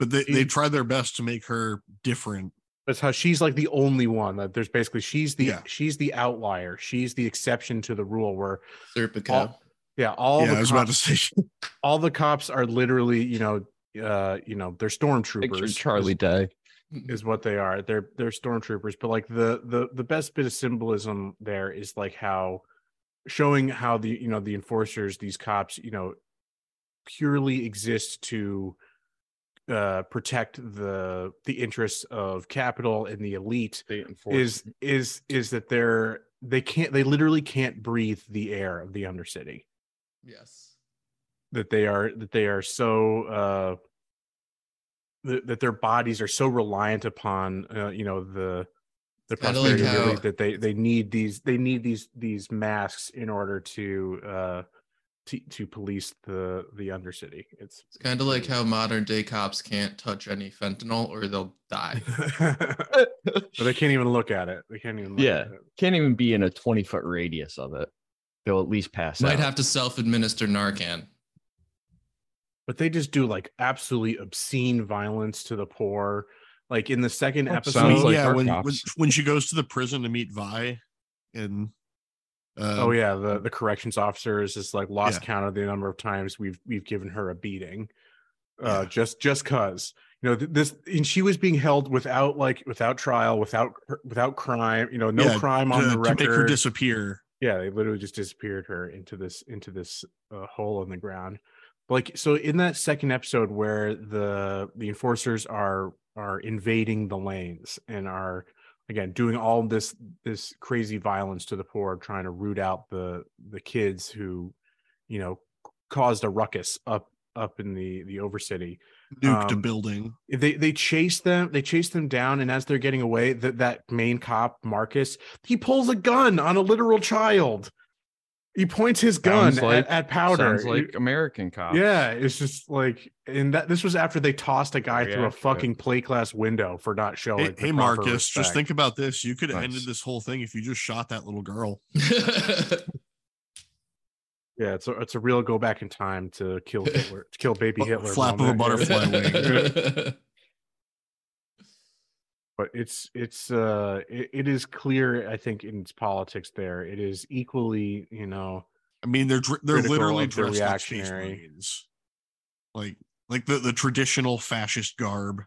but they she- they tried their best to make her different. That's how she's like the only one that there's basically she's the Yeah. she's the outlier. She's the exception to the rule. Where Serpico. all- yeah, all yeah, the I was about to cops, say. (laughs) all the cops are literally you know uh you know they're Picture stormtroopers. Charlie Day. is what they are. They're they're stormtroopers, but like the the the best bit of symbolism there is like how showing how the you know the enforcers, these cops, you know, purely exist to uh protect the the interests of capital and the elite is is is that they're they can't they literally can't breathe the air of the undercity yes. that they are that they are so uh that, that their bodies are so reliant upon uh, you know the the like prosperity elite how- that they they need these they need these these masks in order to uh to, to police the the undercity it's It's kind of like how modern day cops can't touch any fentanyl or they'll die. (laughs) but they can't even look at it they can't even look Yeah. at it. Can't even be in a 20 foot radius of it. They'll at least pass Might out. have to self-administer Narcan. but they just do like absolutely obscene violence to the poor like in the second episode like yeah, when, when when she goes to the prison to meet Vi, and uh, oh yeah the the corrections officer is just like lost Yeah. count of the number of times we've we've given her a beating uh Yeah. just just cuz you know this and she was being held without like without trial without without crime you know no Yeah, crime on to, the to make her disappear. yeah they literally just disappeared her into this into this uh, hole in the ground like so in that second episode where the the enforcers are are invading the lanes and are again doing all this this crazy violence to the poor trying to root out the the kids who you know caused a ruckus up up in the the overcity Nuked a Um, building. they they chase them they chase them down and as they're getting away that that main cop marcus he pulls a gun on a literal child he points his gun like- at, at powder Sounds like American cops. yeah it's just like and that this was after they tossed a guy Very through a accurate. fucking plate glass window for not showing Hey, hey proper Marcus, just think about this. You could have Nice. ended this whole thing if you just shot that little girl. (laughs) yeah it's a, it's a real go back in time to kill (laughs) hitler to kill baby hitler flap of a butterfly (laughs) wing. But it's it's uh it, it is clear i think in its politics there it is equally you know I mean, they're dr- they're literally of the dressed like reactionary. marines, like like the the traditional fascist garb.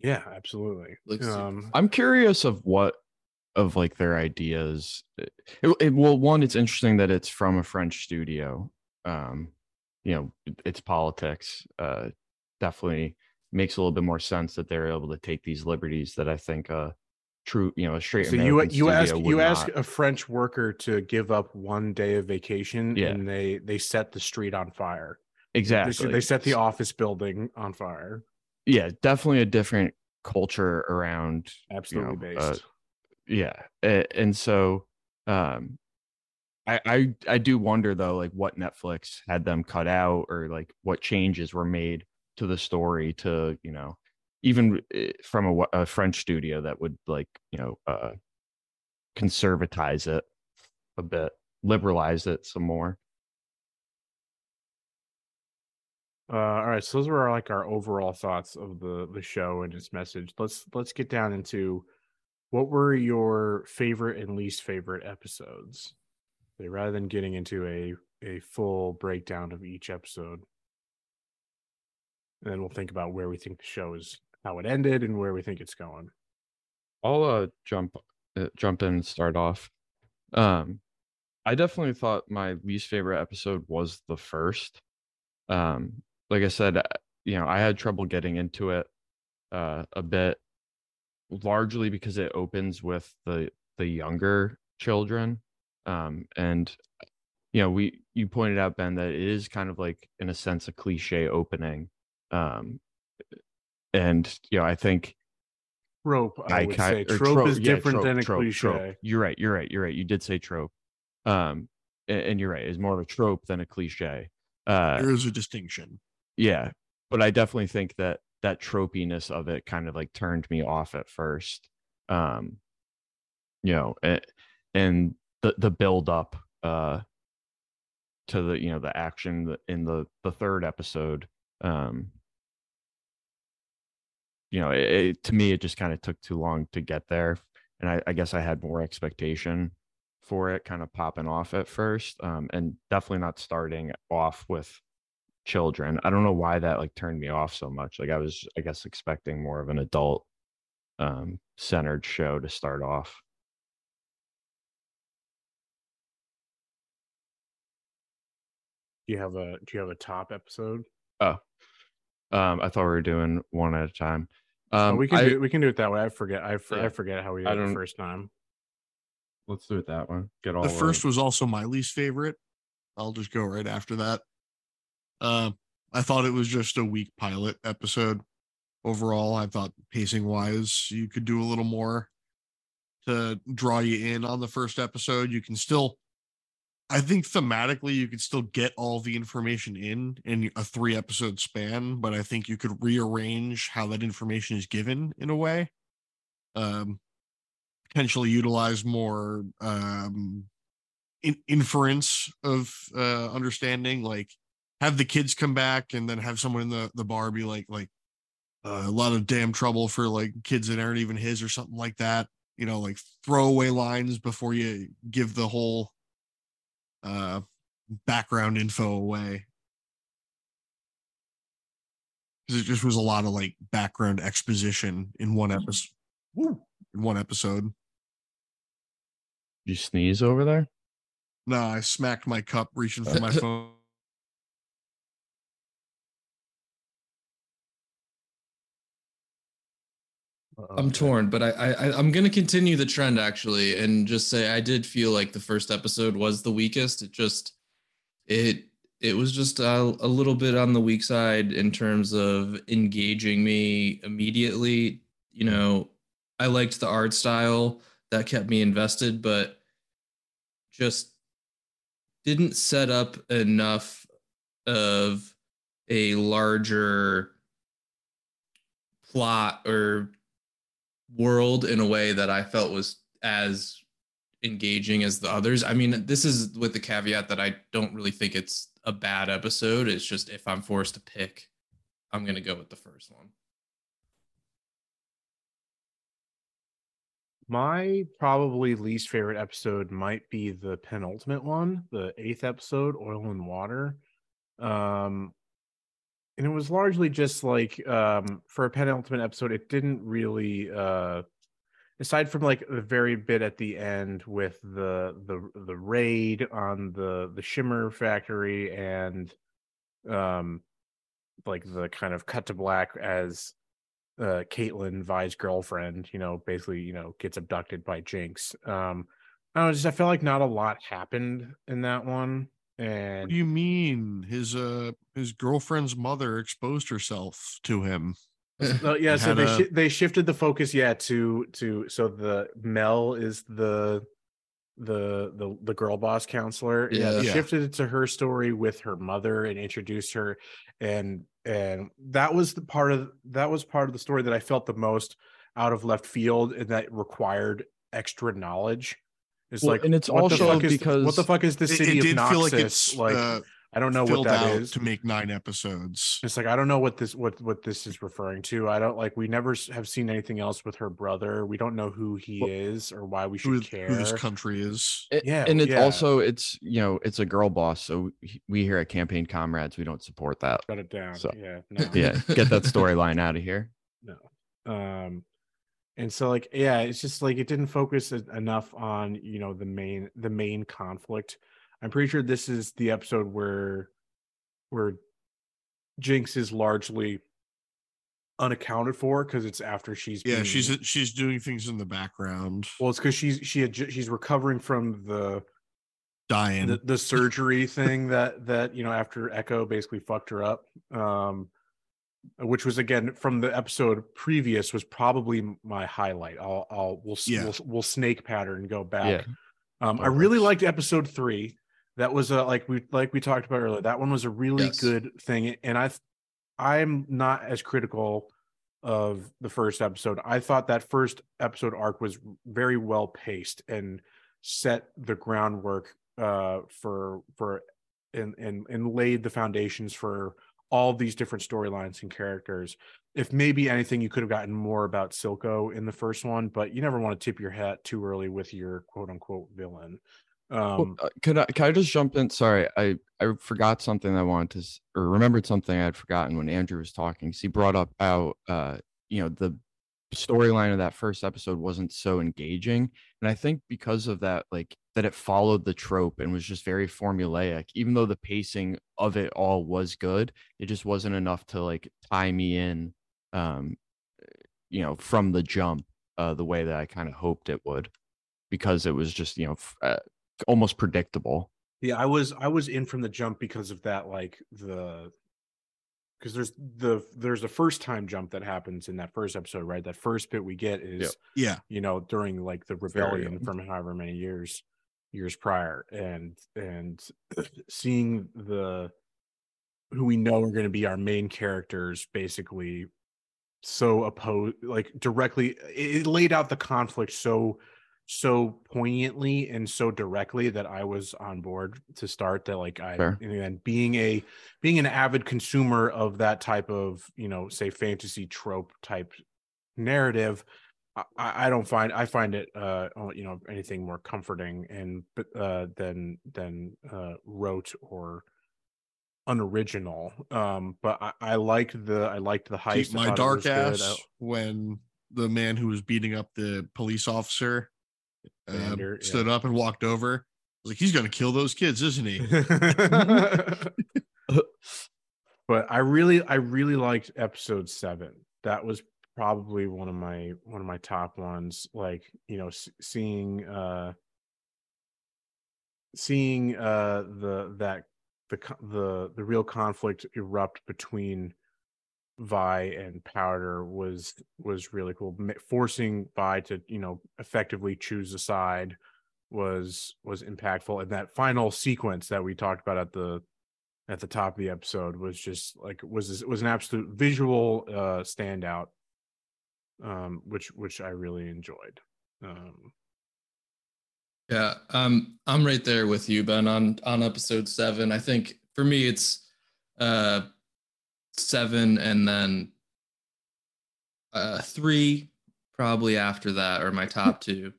Yeah, absolutely. Um, I'm curious of what of like their ideas. It, it- well, one, it's interesting that it's from a French studio. Um, you know, it- it's politics. Uh, definitely makes a little bit more sense that they're able to take these liberties that I think uh true, you know, a straight so you American you ask you ask not. a French worker to give up one day of vacation, Yeah. and they they set the street on fire. Exactly. s- they set the office building on fire. yeah, definitely a different culture around Absolutely know, uh, based. yeah a- and so um I, I i do wonder though like what netflix had them cut out or like what changes were made to the story to you know even eh, from a, a french studio that would like you know uh conservatize it a bit liberalize it some more Uh, all right, so those were like our overall thoughts of the the show and its message. Let's let's get down into what were your favorite and least favorite episodes. Rather than getting into a a full breakdown of each episode, and then we'll think about where we think the show is, how it ended, and where we think it's going. I'll uh, jump uh, jump in and start off. Um, I definitely thought my least favorite episode was the first. Um, like I said, uh, you know, I had trouble getting into it uh, a bit, largely because it opens with the the younger children, um, and you know, we you pointed out Ben that it is kind of like in a sense a cliche opening, um, and you know, I think Trope, I, would ki- say. or Trope, is yeah, different trope, than a trope, cliche. trope. You're right. You're right. You're right. You did say trope. Um, a- and, you're right. It's more of a trope than a cliche. Uh, there is a distinction. yeah, but I definitely think that that tropiness of it kind of like turned me off at first. Um, you know, a- and the the build up uh to the you know the action in the the third episode um you know it, it, to me it just kind of took too long to get there and I, I guess i had more expectation for it kind of popping off at first um and definitely not starting off with children i don't know why that like turned me off so much like i was i guess expecting more of an adult um centered show to start off Do you have a Do you have a top episode? Oh. Um i thought we were doing one at a time Oh, um we can I- do we can do it that way. I forget. I, for, Yeah. I forget how we I did it the first time. let's do it that one get all The first was also my least favorite. I'll just go right after that. Uh, I thought it was just a weak pilot episode. Overall, I thought pacing wise, you could do a little more to draw you in on the first episode. You can still, I think thematically, you could still get all the information in in a three episode span, but I think you could rearrange how that information is given in a way. Um, potentially utilize more um in- inference of uh understanding like have the kids come back and then have someone in the the bar be like like uh, a lot of damn trouble for like kids that aren't even his or something like that you know like throwaway lines before you give the whole uh background info away. Because it just was a lot of like background exposition in one episode in one episode. You sneeze over there? No, I smacked my cup reaching for my (laughs) phone. Oh, I'm torn, but I, I I- I'm gonna continue the trend actually, and just say I did feel like the first episode was the weakest. It just it it was just a, a little bit on the weak side in terms of engaging me immediately. You know, I liked the art style that kept me invested, but just didn't set up enough of a larger plot or world in a way that I felt was as engaging as the others. I mean, this is with the caveat that I don't really think it's a bad episode. It's just if I'm forced to pick, I'm going to go with the first one. My probably least favorite episode might be the penultimate one, the eighth episode, Oil and Water. Um and it was largely just like um for a penultimate episode it didn't really uh aside from like the very bit at the end with the the the raid on the the shimmer factory and um like the kind of cut to black as uh Caitlyn Vi's girlfriend, you know, basically, you know, gets abducted by Jinx. Um I know, just I feel like not a lot happened in that one. What do you mean? His uh his girlfriend's mother exposed herself to him. Uh, (laughs) yeah, so they a- shi they shifted the focus, yeah, to to so the Mel is the the the the girl boss counselor. Yeah, they Yeah. shifted it to her story with her mother and introduced her, and and that was the part of that was part of the story that I felt the most out of left field and that required extra knowledge. It's Well, like, and it's also fuck is what the fuck is the city it of did Noxus? feel like it's like uh, I don't know what filled that out is. to make nine episodes. It's like I don't know what this what what this is referring to. I don't like we never have seen anything else with her brother. We don't know who he Well, is or why we should Who, care. who this country is? It- Yeah, and it's yeah. also it's you know it's a girl boss so we here at campaign comrades we don't support that Shut it down. So- yeah, (laughs) no, yeah get that (laughs) storyline out of here no. Um, and so like yeah, it's just like it didn't focus enough on you know the main the main conflict. I'm pretty sure this is the episode where where Jinx is largely unaccounted for because it's after she's Yeah, been- she's she's doing things in the background, well, it's because she's she had she's recovering from the dying. the, the (laughs) surgery thing that that you know after Ekko basically fucked her up um which was again from the episode previous was probably my highlight i'll i'll we'll s- Yeah. we'll, we'll snake pattern go back yeah um i really works. liked episode three that was a like we like we talked about earlier that one was a really Yes. good thing and i i'm not as critical of the first episode i thought that first episode arc was very well paced and set the groundwork uh for for and and and laid the foundations for all these different storylines and characters if maybe anything you could have gotten more about silco in the first one but you never want to tip your hat too early with your quote unquote villain Well, um uh, could I can I just jump in? Sorry, I I forgot something I wanted to or remembered something I had forgotten when Andrew was talking. he brought up how uh you know the storyline of that first episode wasn't so engaging, and I think because of that, like that it followed the trope and was just very formulaic. Even though the pacing of it all was good, it just wasn't enough to like tie me in, um, you know, from the jump, uh, the way that I kind of hoped it would, because it was just you know. F- uh, almost predictable. Yeah, I was I was in from the jump because of that, like the because there's the there's the first time jump that happens in that first episode, right? That first bit we get is yeah, you know during like the rebellion old. from however many years years prior, and and seeing the who we know are going to be our main characters basically so opposed like directly it laid out the conflict so so poignantly and so directly that I was on board to start that like I Fair. and being a being an avid consumer of that type of you know say fantasy trope type narrative I, I don't find I find it uh uh, you know anything more comforting and but uh than than uh rote or unoriginal um but I, I liked the I liked the heist Keep my dark good. I- ass when the man who was beating up the police officer uh, Vander, yeah. stood up and walked over. I was like, he's gonna kill those kids, isn't he? (laughs) but I really, I really liked episode seven. That was probably one of my one of my top ones. Like you know, seeing uh seeing uh the that the the the real conflict erupt between Vi and Powder was was really cool. Forcing Vi to you know effectively choose a side was was impactful, and that final sequence that we talked about at the at the top of the episode was just like was was an absolute visual uh standout, um, which which I really enjoyed. Um, Yeah, um, I'm right there with you, Ben, on on episode seven. I think for me it's uh seven and then uh three probably after that are my top two.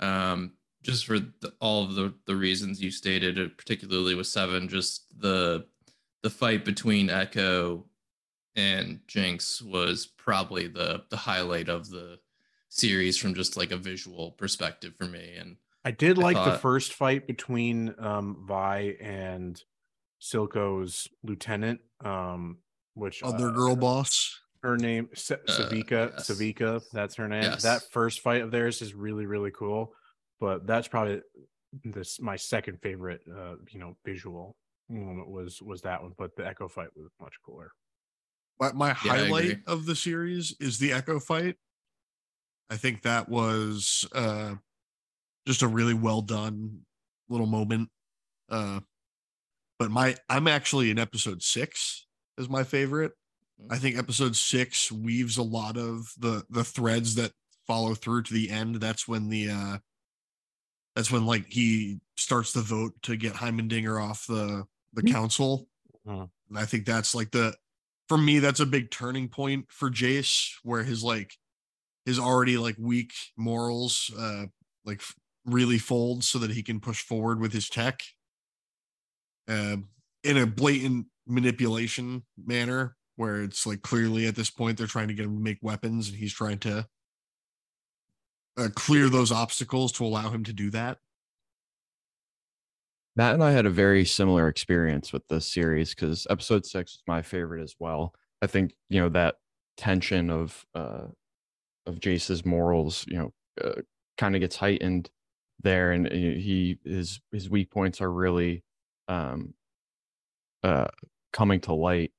Um just for the, all of the the reasons you stated, uh, particularly with seven, just the the fight between Ekko and Jinx was probably the the highlight of the series from just like a visual perspective for me. And I did I like the first fight between um Vi and Silco's lieutenant, um, which Other uh, girl boss. her name Sa- Uh, Sevika. yes. Sevika, that's her name. Yes. That first fight of theirs is really really cool, but that's probably this my second favorite. Uh, you know, visual moment was was that one, but the Ekko fight was much cooler. My, my Yeah, highlight of the series is the Ekko fight. I think that was uh just a really well done little moment. Uh but my I'm actually in episode 6 is my favorite. I think episode 6 weaves a lot of the the threads that follow through to the end. That's when the uh that's when like he starts the vote to get Heimerdinger off the the council. Mhm. And I think that's like the for me that's a big turning point for Jayce where his like his already like weak morals uh like really fold so that he can push forward with his tech um in a blatant manipulation manner where it's like clearly at this point they're trying to get him to make weapons and he's trying to uh, clear those obstacles to allow him to do that Matt and I had a very similar experience with this series because episode six was my favorite as well. I think you know that tension of uh of Jayce's morals, you know, uh, kind of gets heightened there, and uh, he his his weak points are really um uh coming to light.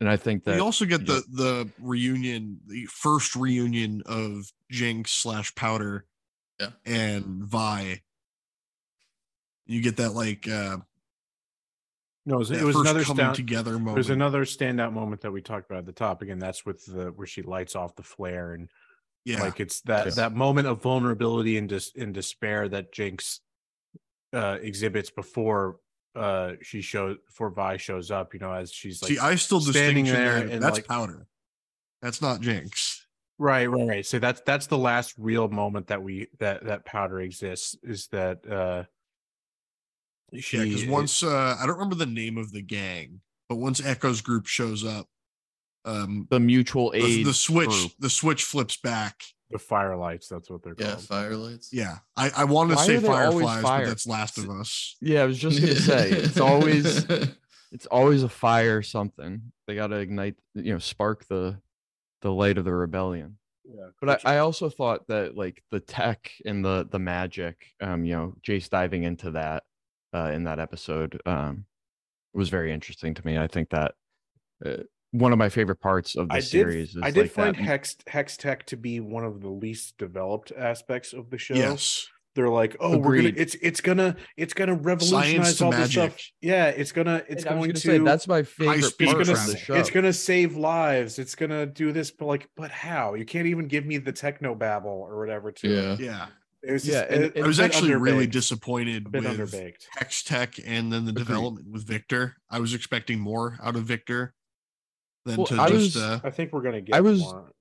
And I think that we also get yeah. the the reunion the first reunion of jinx slash powder Yeah. and vi you get that like uh No, it was, it was another coming stand, together moment There's another standout moment that we talked about at the top. Again, that's with the where she lights off the flare and yeah like it's that Yes. that moment of vulnerability and dis in despair that Jinx uh exhibits before uh she shows before Vi shows up, you know, as she's like see i still standing distinction there there and, that's like- powder that's not jinx right, right, right. So that's that's the last real moment that we that that powder exists is that uh she yeah because once uh i don't remember the name of the gang but once Ekko's group shows up um the mutual the, aid the switch group. the switch flips back the firelights, that's what they're yeah, called. Yeah, firelights. yeah i i want to Why say are they always fireflies fire? but that's last of us Yeah, I was just gonna say it's (laughs) always it's always a fire something. They got to ignite, you know, spark the the light of the rebellion. Yeah. But I, I also thought that like the tech and the the magic, um, you know, Jayce diving into that uh, in that episode um, was very interesting to me. I think that uh, one of my favorite parts of the I did, series is I did like find that. hex Hextech to be one of the least developed aspects of the show. yes They're like, oh, we're gonna it's it's gonna it's gonna revolutionize to all this stuff. Yeah, it's gonna it's And going gonna say, that's my favorite it's part gonna of the show. it's gonna save lives. It's gonna do this, but like, but how? You can't even give me the techno babble or whatever. To it. Yeah. Yeah it was Yeah, just, and- it- and I was actually really disappointed with underbaked. Hextech and then the Agreed. development with Victor. I was expecting more out of Victor than Well, to I just was- uh I think we're gonna get. I was- more.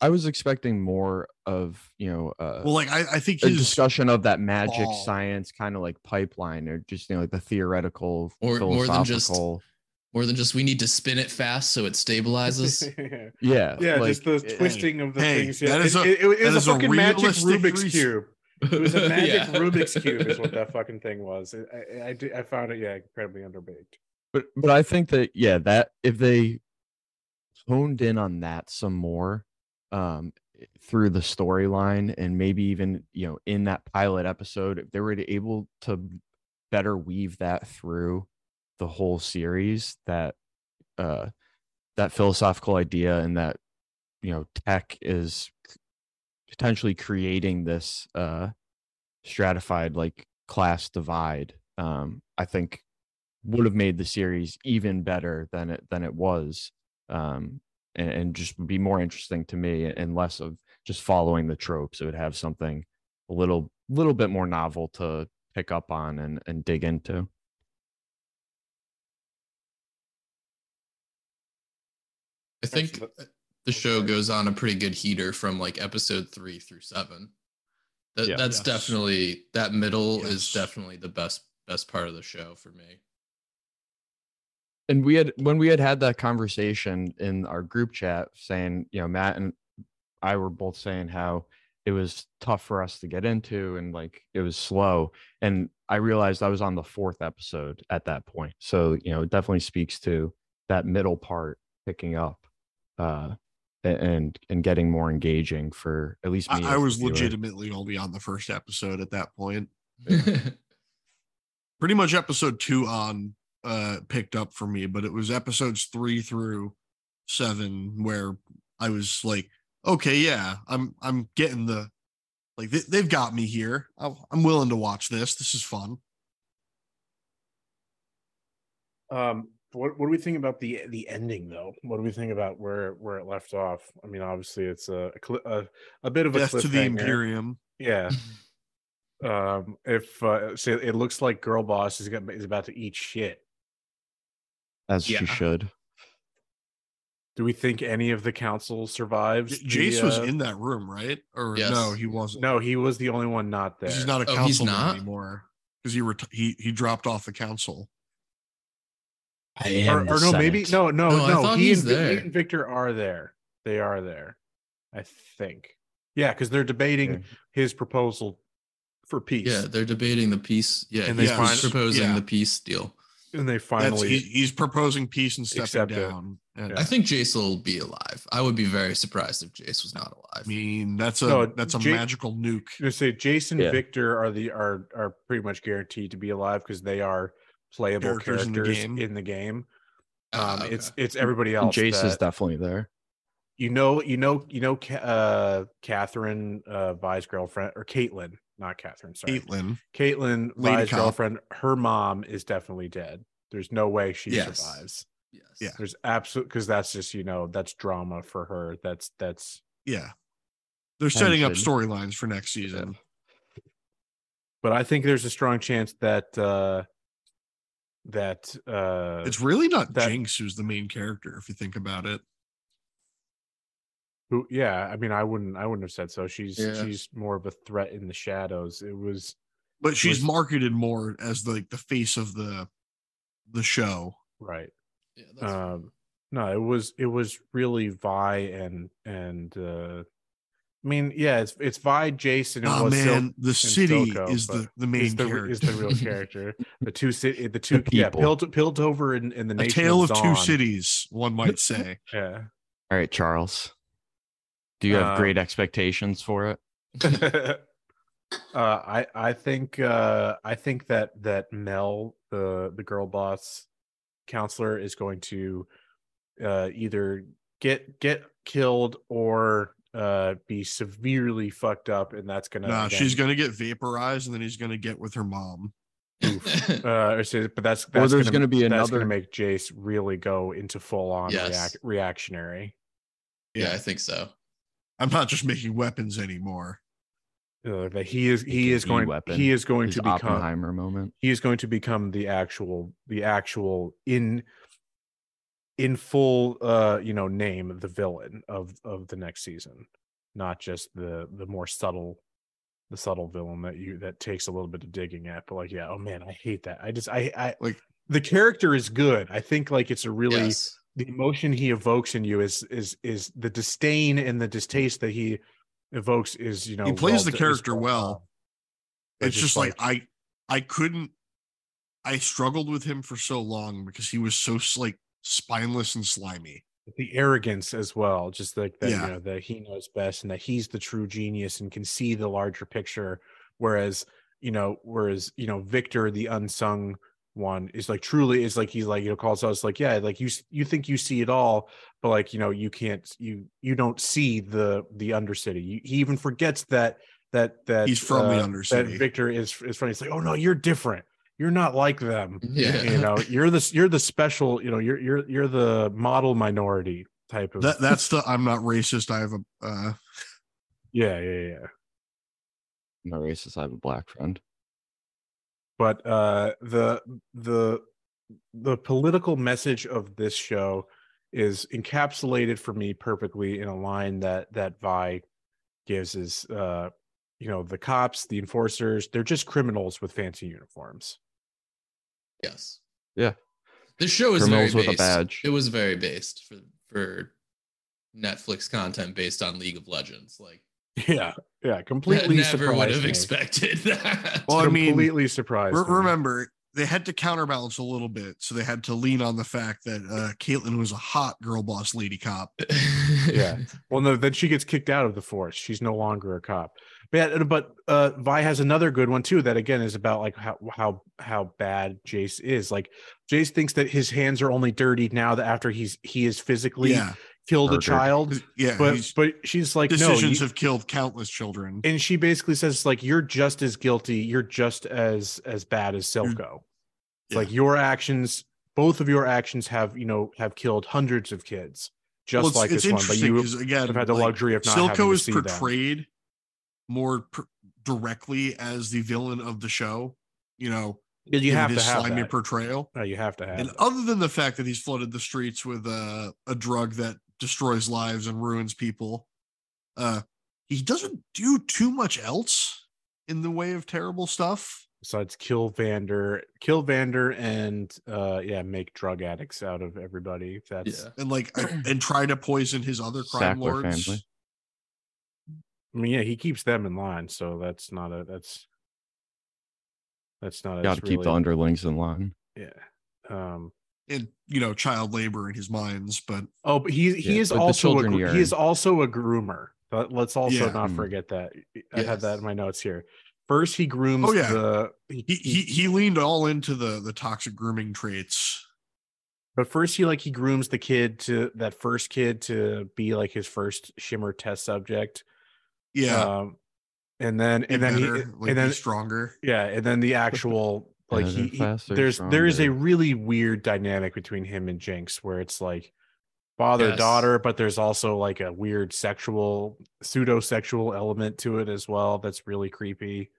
I was expecting more of you know uh, well like I, I think a his discussion of that magic ball. science kind of like pipeline or just you know like the theoretical Or more than just- philosophical More than just we need to spin it fast so it stabilizes. (laughs) yeah yeah, like, just the eh, twisting of the hey, things. Yeah, that it, is a- it, it, it that was is a a fucking magic Rubik's res- cube. (laughs) It was a magic Yeah. Rubik's (laughs) cube, is what that fucking thing was. I, I, I, found it, yeah, incredibly underbaked. but but i think that yeah that if they honed in on that some more um through the storyline and maybe even you know in that pilot episode if they were able to better weave that through the whole series that uh that philosophical idea and that you know tech is potentially creating this uh stratified like class divide um i think would have made the series even better than it than it was um and, and just be more interesting to me and less of just following the tropes. It would have something a little little bit more novel to pick up on and and dig into I think the show goes on a pretty good heater from like episode three through seven. That, Yeah. that's Yes. definitely that middle Yes. is definitely the best best part of the show for me. and we had when we had had that conversation in our group chat saying you know matt and i were both saying how it was tough for us to get into and like it was slow and i realized i was on the fourth episode at that point so you know it definitely speaks to that middle part picking up uh and and getting more engaging for at least me I, I was viewer. legitimately only on the first episode at that point. (laughs) Pretty much episode two on uh picked up for me, but it was episodes three through seven where I was like, okay, yeah, I'm I'm getting the like they, they've got me here. I'll, I'm willing to watch this. This is fun. Um, what what do we think about the the ending though? What do we think about where where it left off? I mean, obviously it's a a, a, a bit of a Death to the. Imperium. Yeah. (laughs) Um, if uh, say it looks like Girl Boss is gonna, is about to eat shit. as Yeah. she should Do we think any of the council survives? Jayce the, was uh, in that room, right? Or Yes. no, he wasn't. No, he was the only one not there. 'Cause he's not a Oh, he's councilman not? anymore. Because he reti- he he dropped off the council. I or, or no, maybe no, no, No, no. he, and, Vi- he and Viktor are there. They are there. I think. Yeah, because they're debating Yeah. his proposal for peace. yeah, they're debating the peace. Yeah, And and they he's fin- proposing yeah. the peace deal. and they finally. he, he's proposing peace and stepping down. And Yeah. I think Jayce will be alive. I would be very surprised if Jayce was not alive. I mean, that's a No, that's a magical nuke. I'm gonna say Jason Yeah. Viktor are the are are pretty much guaranteed to be alive because they are playable Characters characters, in in, the the game. game. Ah, Um, okay. it's it's everybody and else. Jayce is definitely there you know you know you know uh Catherine uh Vi's girlfriend or Caitlyn, not Catherine. Sorry, Caitlyn. Caitlyn Lady Vi's cop. girlfriend. Her mom is definitely dead. There's no way she Yes. survives. yes. Yeah. There's absolute because that's just you know that's drama for her. That's that's Yeah. They're setting up storylines for next season. but I think there's a strong chance that uh that uh It's really not that- Jinx who's the main character, if you think about it. who yeah, I mean I wouldn't I wouldn't have said so. She's Yeah. she's more of a threat in the shadows. It was But she's Was- marketed more as the, like the face of the the show. right. Yeah, that's fair. Um no, it was it was really Vi and and uh I mean, yeah, it's it's Vi, Jason, and Oh was Sil- man, the city Silco, is the, the main is the character. is the real character. The two city, the (laughs) two yeah, people. Pilt, Piltover and, and the a nation tale of two cities, one might (laughs) say. Yeah. all right charles do you have great Um, expectations for it (laughs) uh, I I think uh, I think that that Mel, the the girl boss counselor, is going to uh, either get get killed or uh, be severely fucked up, and that's gonna nah, she's gonna get vaporized and then he's gonna get with her mom. (laughs) Uh, or say, but that's, that's there's gonna be that's another- gonna make Jayce really go into full on Yes. reac- reactionary. yeah, I think so. I'm not just making weapons anymore. Uh, that he is he is going weapon, he is going His to become oppenheimer moment he is going to become the actual the actual in in full uh you know name the villain of of the next season not just the the more subtle the subtle villain that you that takes a little bit of digging at but like yeah oh man i hate that i just i i Like- the character is good i think like it's a really yes. the emotion he evokes in you is is is the disdain and the distaste that he evokes is you know he plays well the character well well. done. It's just like, I I couldn't I struggled with him for so long because he was so like spineless and slimy. the arrogance as well just like that Yeah. you know that he knows best and that he's the true genius and can see the larger picture whereas you know whereas you know Viktor the unsung one is like truly is like he's like you know calls us like yeah like you you think you see it all but like you know you can't you you don't see the the undercity you, he even forgets that that that He's from the uh, Undercity. that Viktor is is funny it's like oh no you're different you're not like them Yeah. you know (laughs) you're the you're the special you know you're you're you're the model minority type of That that's the I'm not racist. I have a uh yeah yeah yeah I'm not racist i have a black friend but uh the the the political message of this show is encapsulated for me perfectly in a line that that vi gives is uh you know the cops the enforcers they're just criminals with fancy uniforms Yes. Yeah. This show is very Criminals with a based. badge. It was very based for for Netflix content based on League of Legends. Like Yeah, yeah, completely (laughs) surprised. I never would have me. expected that. Well, I mean, completely surprised. Re- me. remember, they had to counterbalance a little bit, so they had to lean on the fact that uh, Caitlyn was a hot girl boss lady cop. (laughs) Yeah. Well, no, then she gets kicked out of the force. She's no longer a cop. But yeah, but uh, Vi has another good one too. That again is about like how how how bad Jayce is. Like Jayce thinks that his hands are only dirty now that after he's he is physically Yeah, killed a child. yeah. But but she's like no. decisions you- have killed countless children. and she basically says like you're just as guilty. You're just as as bad as Silco. Mm. Yeah. Like your actions, both of your actions have you know have killed hundreds of kids, just Well, it's, like it's this one. But you again, have had the like, luxury of not Silco is see them. portrayed more pr- directly as the villain of the show. You know, you have to his have slimy that. portrayal. No, you have to have. And that. other than the fact that he's flooded the streets with uh, a drug that destroys lives and ruins people, uh, he doesn't do too much else in the way of terrible stuff. besides kill Vander, kill Vander, and uh, yeah, make drug addicts out of everybody. That's yeah. And like, (clears throat) and try to poison his other crime Sackler lords. family. I mean, yeah, he keeps them in line, so that's not a that's that's not. Got as to keep the underlings in line. Yeah. Um. And you know, child labor in his minds, but Oh, but he he Yeah, is also a, children he is also a groomer. But let's also Yeah. not Mm. forget that. I had that in my notes here. First, he grooms Oh, yeah. the he, he he leaned all into the the toxic grooming traits. But first, he like he grooms the kid to that first kid to be like his first shimmer test subject. Yeah, Um, and then be and then he like and then stronger. yeah, and then the (laughs) actual like he, he- faster, there's there is a really weird dynamic between him and Jinx where it's like father Yes. daughter, but there's also like a weird sexual pseudo sexual element to it as well. That's really creepy.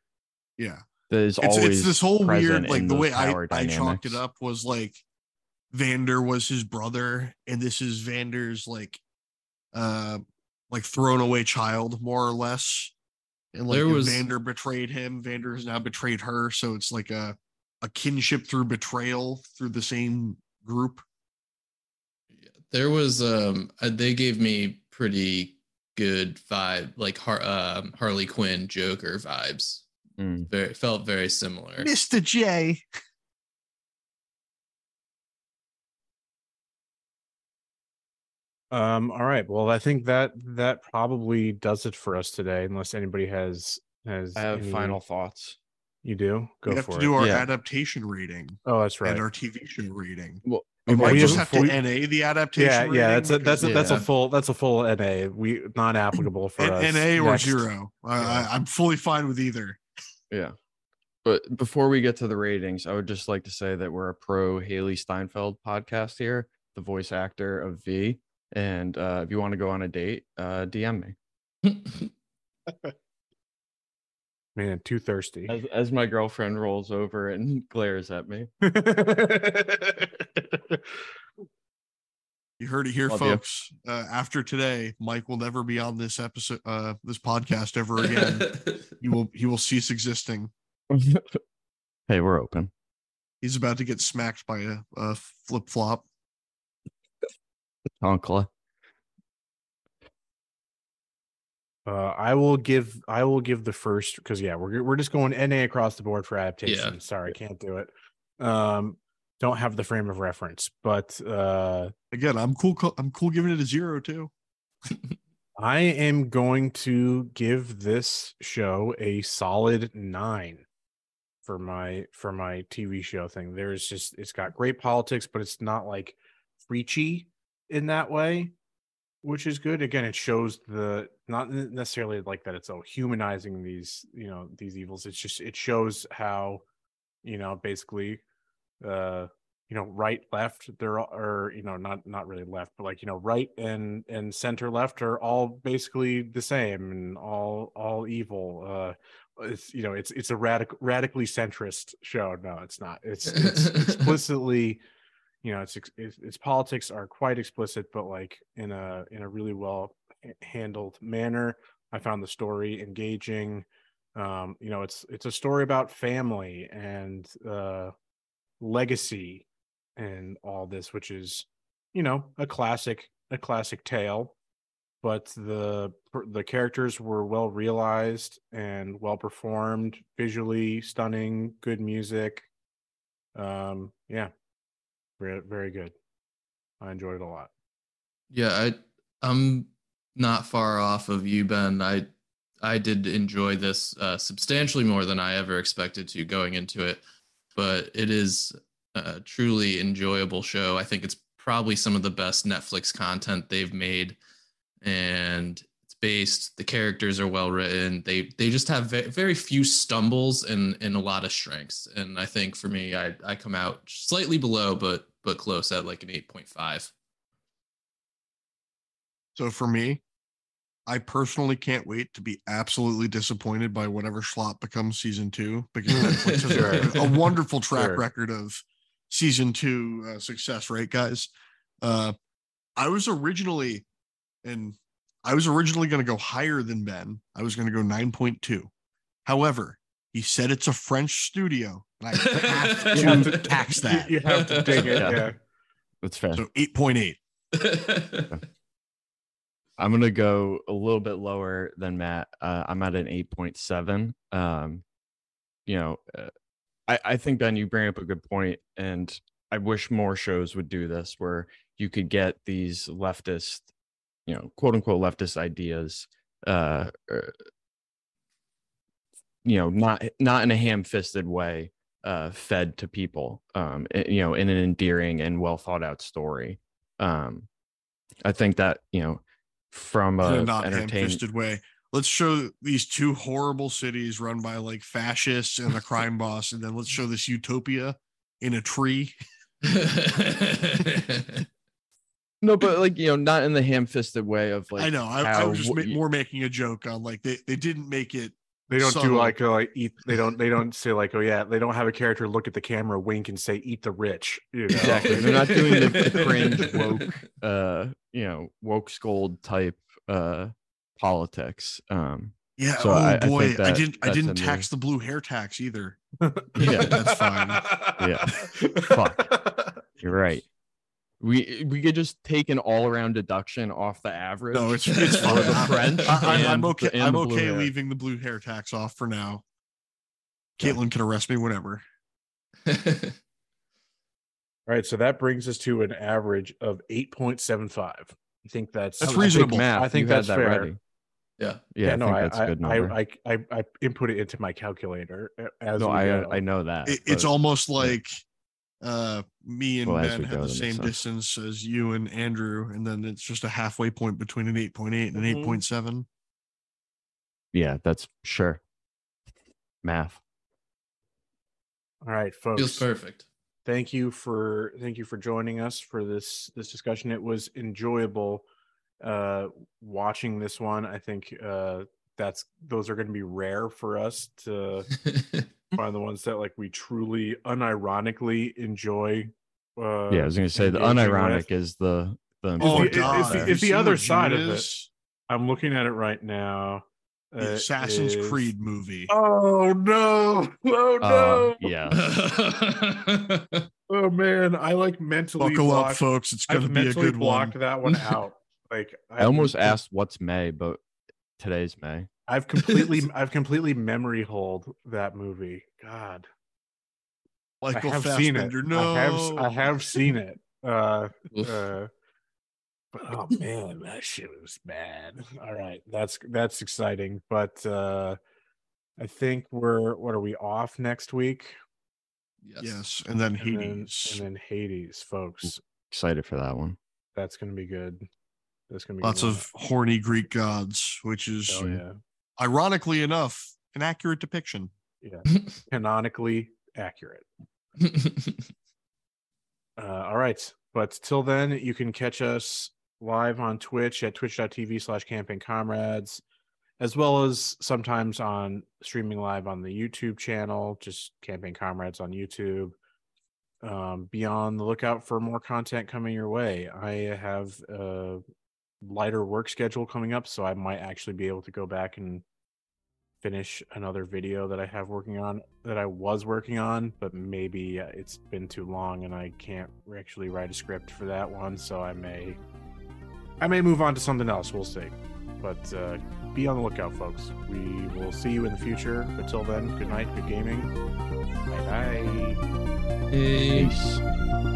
Yeah, There's it's always it's this whole weird like the way I power I chalked it up was like Vander was his brother, and this is Vander's like uh like thrown away child more or less. And like There if was- Vander betrayed him, Vander has now betrayed her, so it's like a a kinship through betrayal through the same group. There was um uh, they gave me pretty good vibe like Har- um, Harley Quinn Joker vibes. Mm. Very felt very similar. Mr. J. Um, all right. Well, I think that that probably does it for us today, unless anybody has has I have any- final thoughts. You do go we have for to it. do our Yeah. adaptation rating oh, that's right. and our TV show rating. Well, We Okay, might we just have- have to we- NA the adaptation. yeah, yeah. That's a that's a, because- that's a full that's a full NA. We not applicable for N- us. NA or Next. zero. I, Yeah. I, I'm fully fine with either. Yeah. But before we get to the ratings, I would just like to say that we're a pro Hailee Steinfeld podcast here, the voice actor of Vi. And uh, if you want to go on a date, uh, DM me. (laughs) Man, too thirsty. As, as my girlfriend rolls over and (laughs) glares at me. You heard it here, Love folks. Uh, after today, Mike will never be on this episode, uh, this podcast ever again. he (laughs) will he will cease existing. (laughs) hey, we're open. He's about to get smacked by a, a flip flop. Tonkla. Uh, I will give I will give the first because yeah, we're we're just going NA across the board for adaptation. Sorry, can't do it. Um, don't have the frame of reference, but uh, Again, I'm cool. I'm cool giving it a zero too. (laughs) I am going to give this show a solid nine for my for my TV show thing. There's just it's got great politics, but it's not like preachy in that way, which is good. Again, it shows the not necessarily like that it's oh humanizing these you know these evils. It's just it shows how you know basically uh you know right left they're all, or you know not not really left but like you know right and and center left are all basically the same and all all evil uh it's you know it's it's a radical radically centrist show no it's not it's it's (laughs) explicitly you know it's, it's its politics are quite explicit but like in a in a really well handled manner i found the story engaging um you know it's it's a story about family and uh legacy and all this, which is, you know, a classic a classic tale. But the the characters were well realized and well performed, visually stunning, good music. Um, yeah, very good. I enjoyed it a lot. Yeah, I I'm not far off of you, Ben. I I did enjoy this uh, substantially more than I ever expected to going into it, but it is a truly enjoyable show. I think it's probably some of the best Netflix content they've made, and it's based. The characters are well written. They they just have very few stumbles and and a lot of strengths. And I think for me, I I come out slightly below, but but close at like an eight point five. So for me, I personally can't wait to be absolutely disappointed by whatever Schlop becomes season two because Netflix has (laughs) Sure. a, a wonderful track Sure. record of season two uh, success, right, guys? Uh, I was originally, and I was originally going to go higher than Ben. I was going to go 9.2. However, he said it's a French studio, and (laughs) I have You have to to- (laughs) tax (laughs) that. You have to dig it. Yeah. Yeah. That's fair. So 8.8. I'm gonna go a little bit lower than Matt. Uh, I'm at an 8.7. Um, you know, uh, I I think Ben, you bring up a good point, and I wish more shows would do this, where you could get these leftist, you know, quote unquote leftist ideas, uh, er, you know, not not in a ham-fisted way, uh, fed to people, um, you know, in an endearing and well thought out story. Um, I think that you know from a a not entertain ham-fisted way. Let's show these two horrible cities run by like fascists and a crime (laughs) boss, and then let's show this utopia in a tree. (laughs) no but like you know not in the ham-fisted way of like I know. I, I was just ma- more making a joke on like they, they didn't make it. They don't Subtle. do like a, like eat. They don't. They don't say like, oh yeah. They don't have a character look at the camera, wink, and say, "Eat the rich." You know? exactly they're not doing the, the (laughs) cringe woke uh you know woke scold type uh politics um Yeah. So oh I- I boy, I, that- didn't. I didn't tax the blue hair tax either. Yeah, (laughs) that's fine. Yeah. (laughs) Fuck. you're right we we could just take an all-around deduction off the average No, it's it's for fine. the I- French I, am okay. the- I'm the blue okay hair. leaving the blue hair tax off for now. Yeah. Caitlyn can arrest me whenever. (laughs) All right, so that brings us to an average of eight point seven five. I think that's That's I think- reasonable. Math, I think that's that fair. ready. yeah. yeah, no, i think I, that's a good I, number I, I, I input it into my calculator uh, as no i go. i know that It, it's almost like uh me and Well, Ben we had the same makes distance as you and Andrew, and then it's just a halfway point between an 8.8 and an Mhm. 8.7. yeah that's sure math All right, Feels folks. perfect. Thank you for thank you for joining us for this this discussion. It was enjoyable uh watching this one. I think uh that's those are going to be rare for us to (laughs) find the ones that like we truly unironically enjoy uh yeah i was gonna say the unironic with. is the the Oh, the- important God. it's the- it's the other side of June it. is? I'm looking at it right now. The Uh, Assassin's is- Creed movie. Oh no! (laughs) Oh Uh, no! yeah (laughs) Oh man, I like mentally Buckle up, folks. It's I've going to be a good blocked one. that one (laughs) out. Like i almost I've- asked what's may but today's may I've completely, I've completely memory hold that movie. God, Michael I have seen it. No, I have, I have seen it. Uh, uh, but oh man, that shit was bad. All right, that's that's exciting. But uh, I think we're what are we off next week? yes. Yes, and then And then, Hades. and then Hades, folks. excited for that one That's gonna be good. That's gonna be Lots good. of horny Greek gods, which is oh yeah, ironically enough an accurate depiction. yeah, (laughs) canonically accurate. (laughs) Uh, all right. But till then, you can catch us live on Twitch at twitch.tv slash Campaign Comrades, as well as sometimes on streaming live on the YouTube channel, just Campaign Comrades on YouTube. Um, be on the lookout for more content coming your way. I have a lighter work schedule coming up, so I might actually be able to go back and finish another video that I have working on that I was working on, but maybe uh, it's been too long and I can't actually write a script for that one, so I may I may move on to something else. We'll see. But uh, be on the lookout, folks. We will see you in the future. Until then, good night, good gaming. Bye bye. Hey. Peace.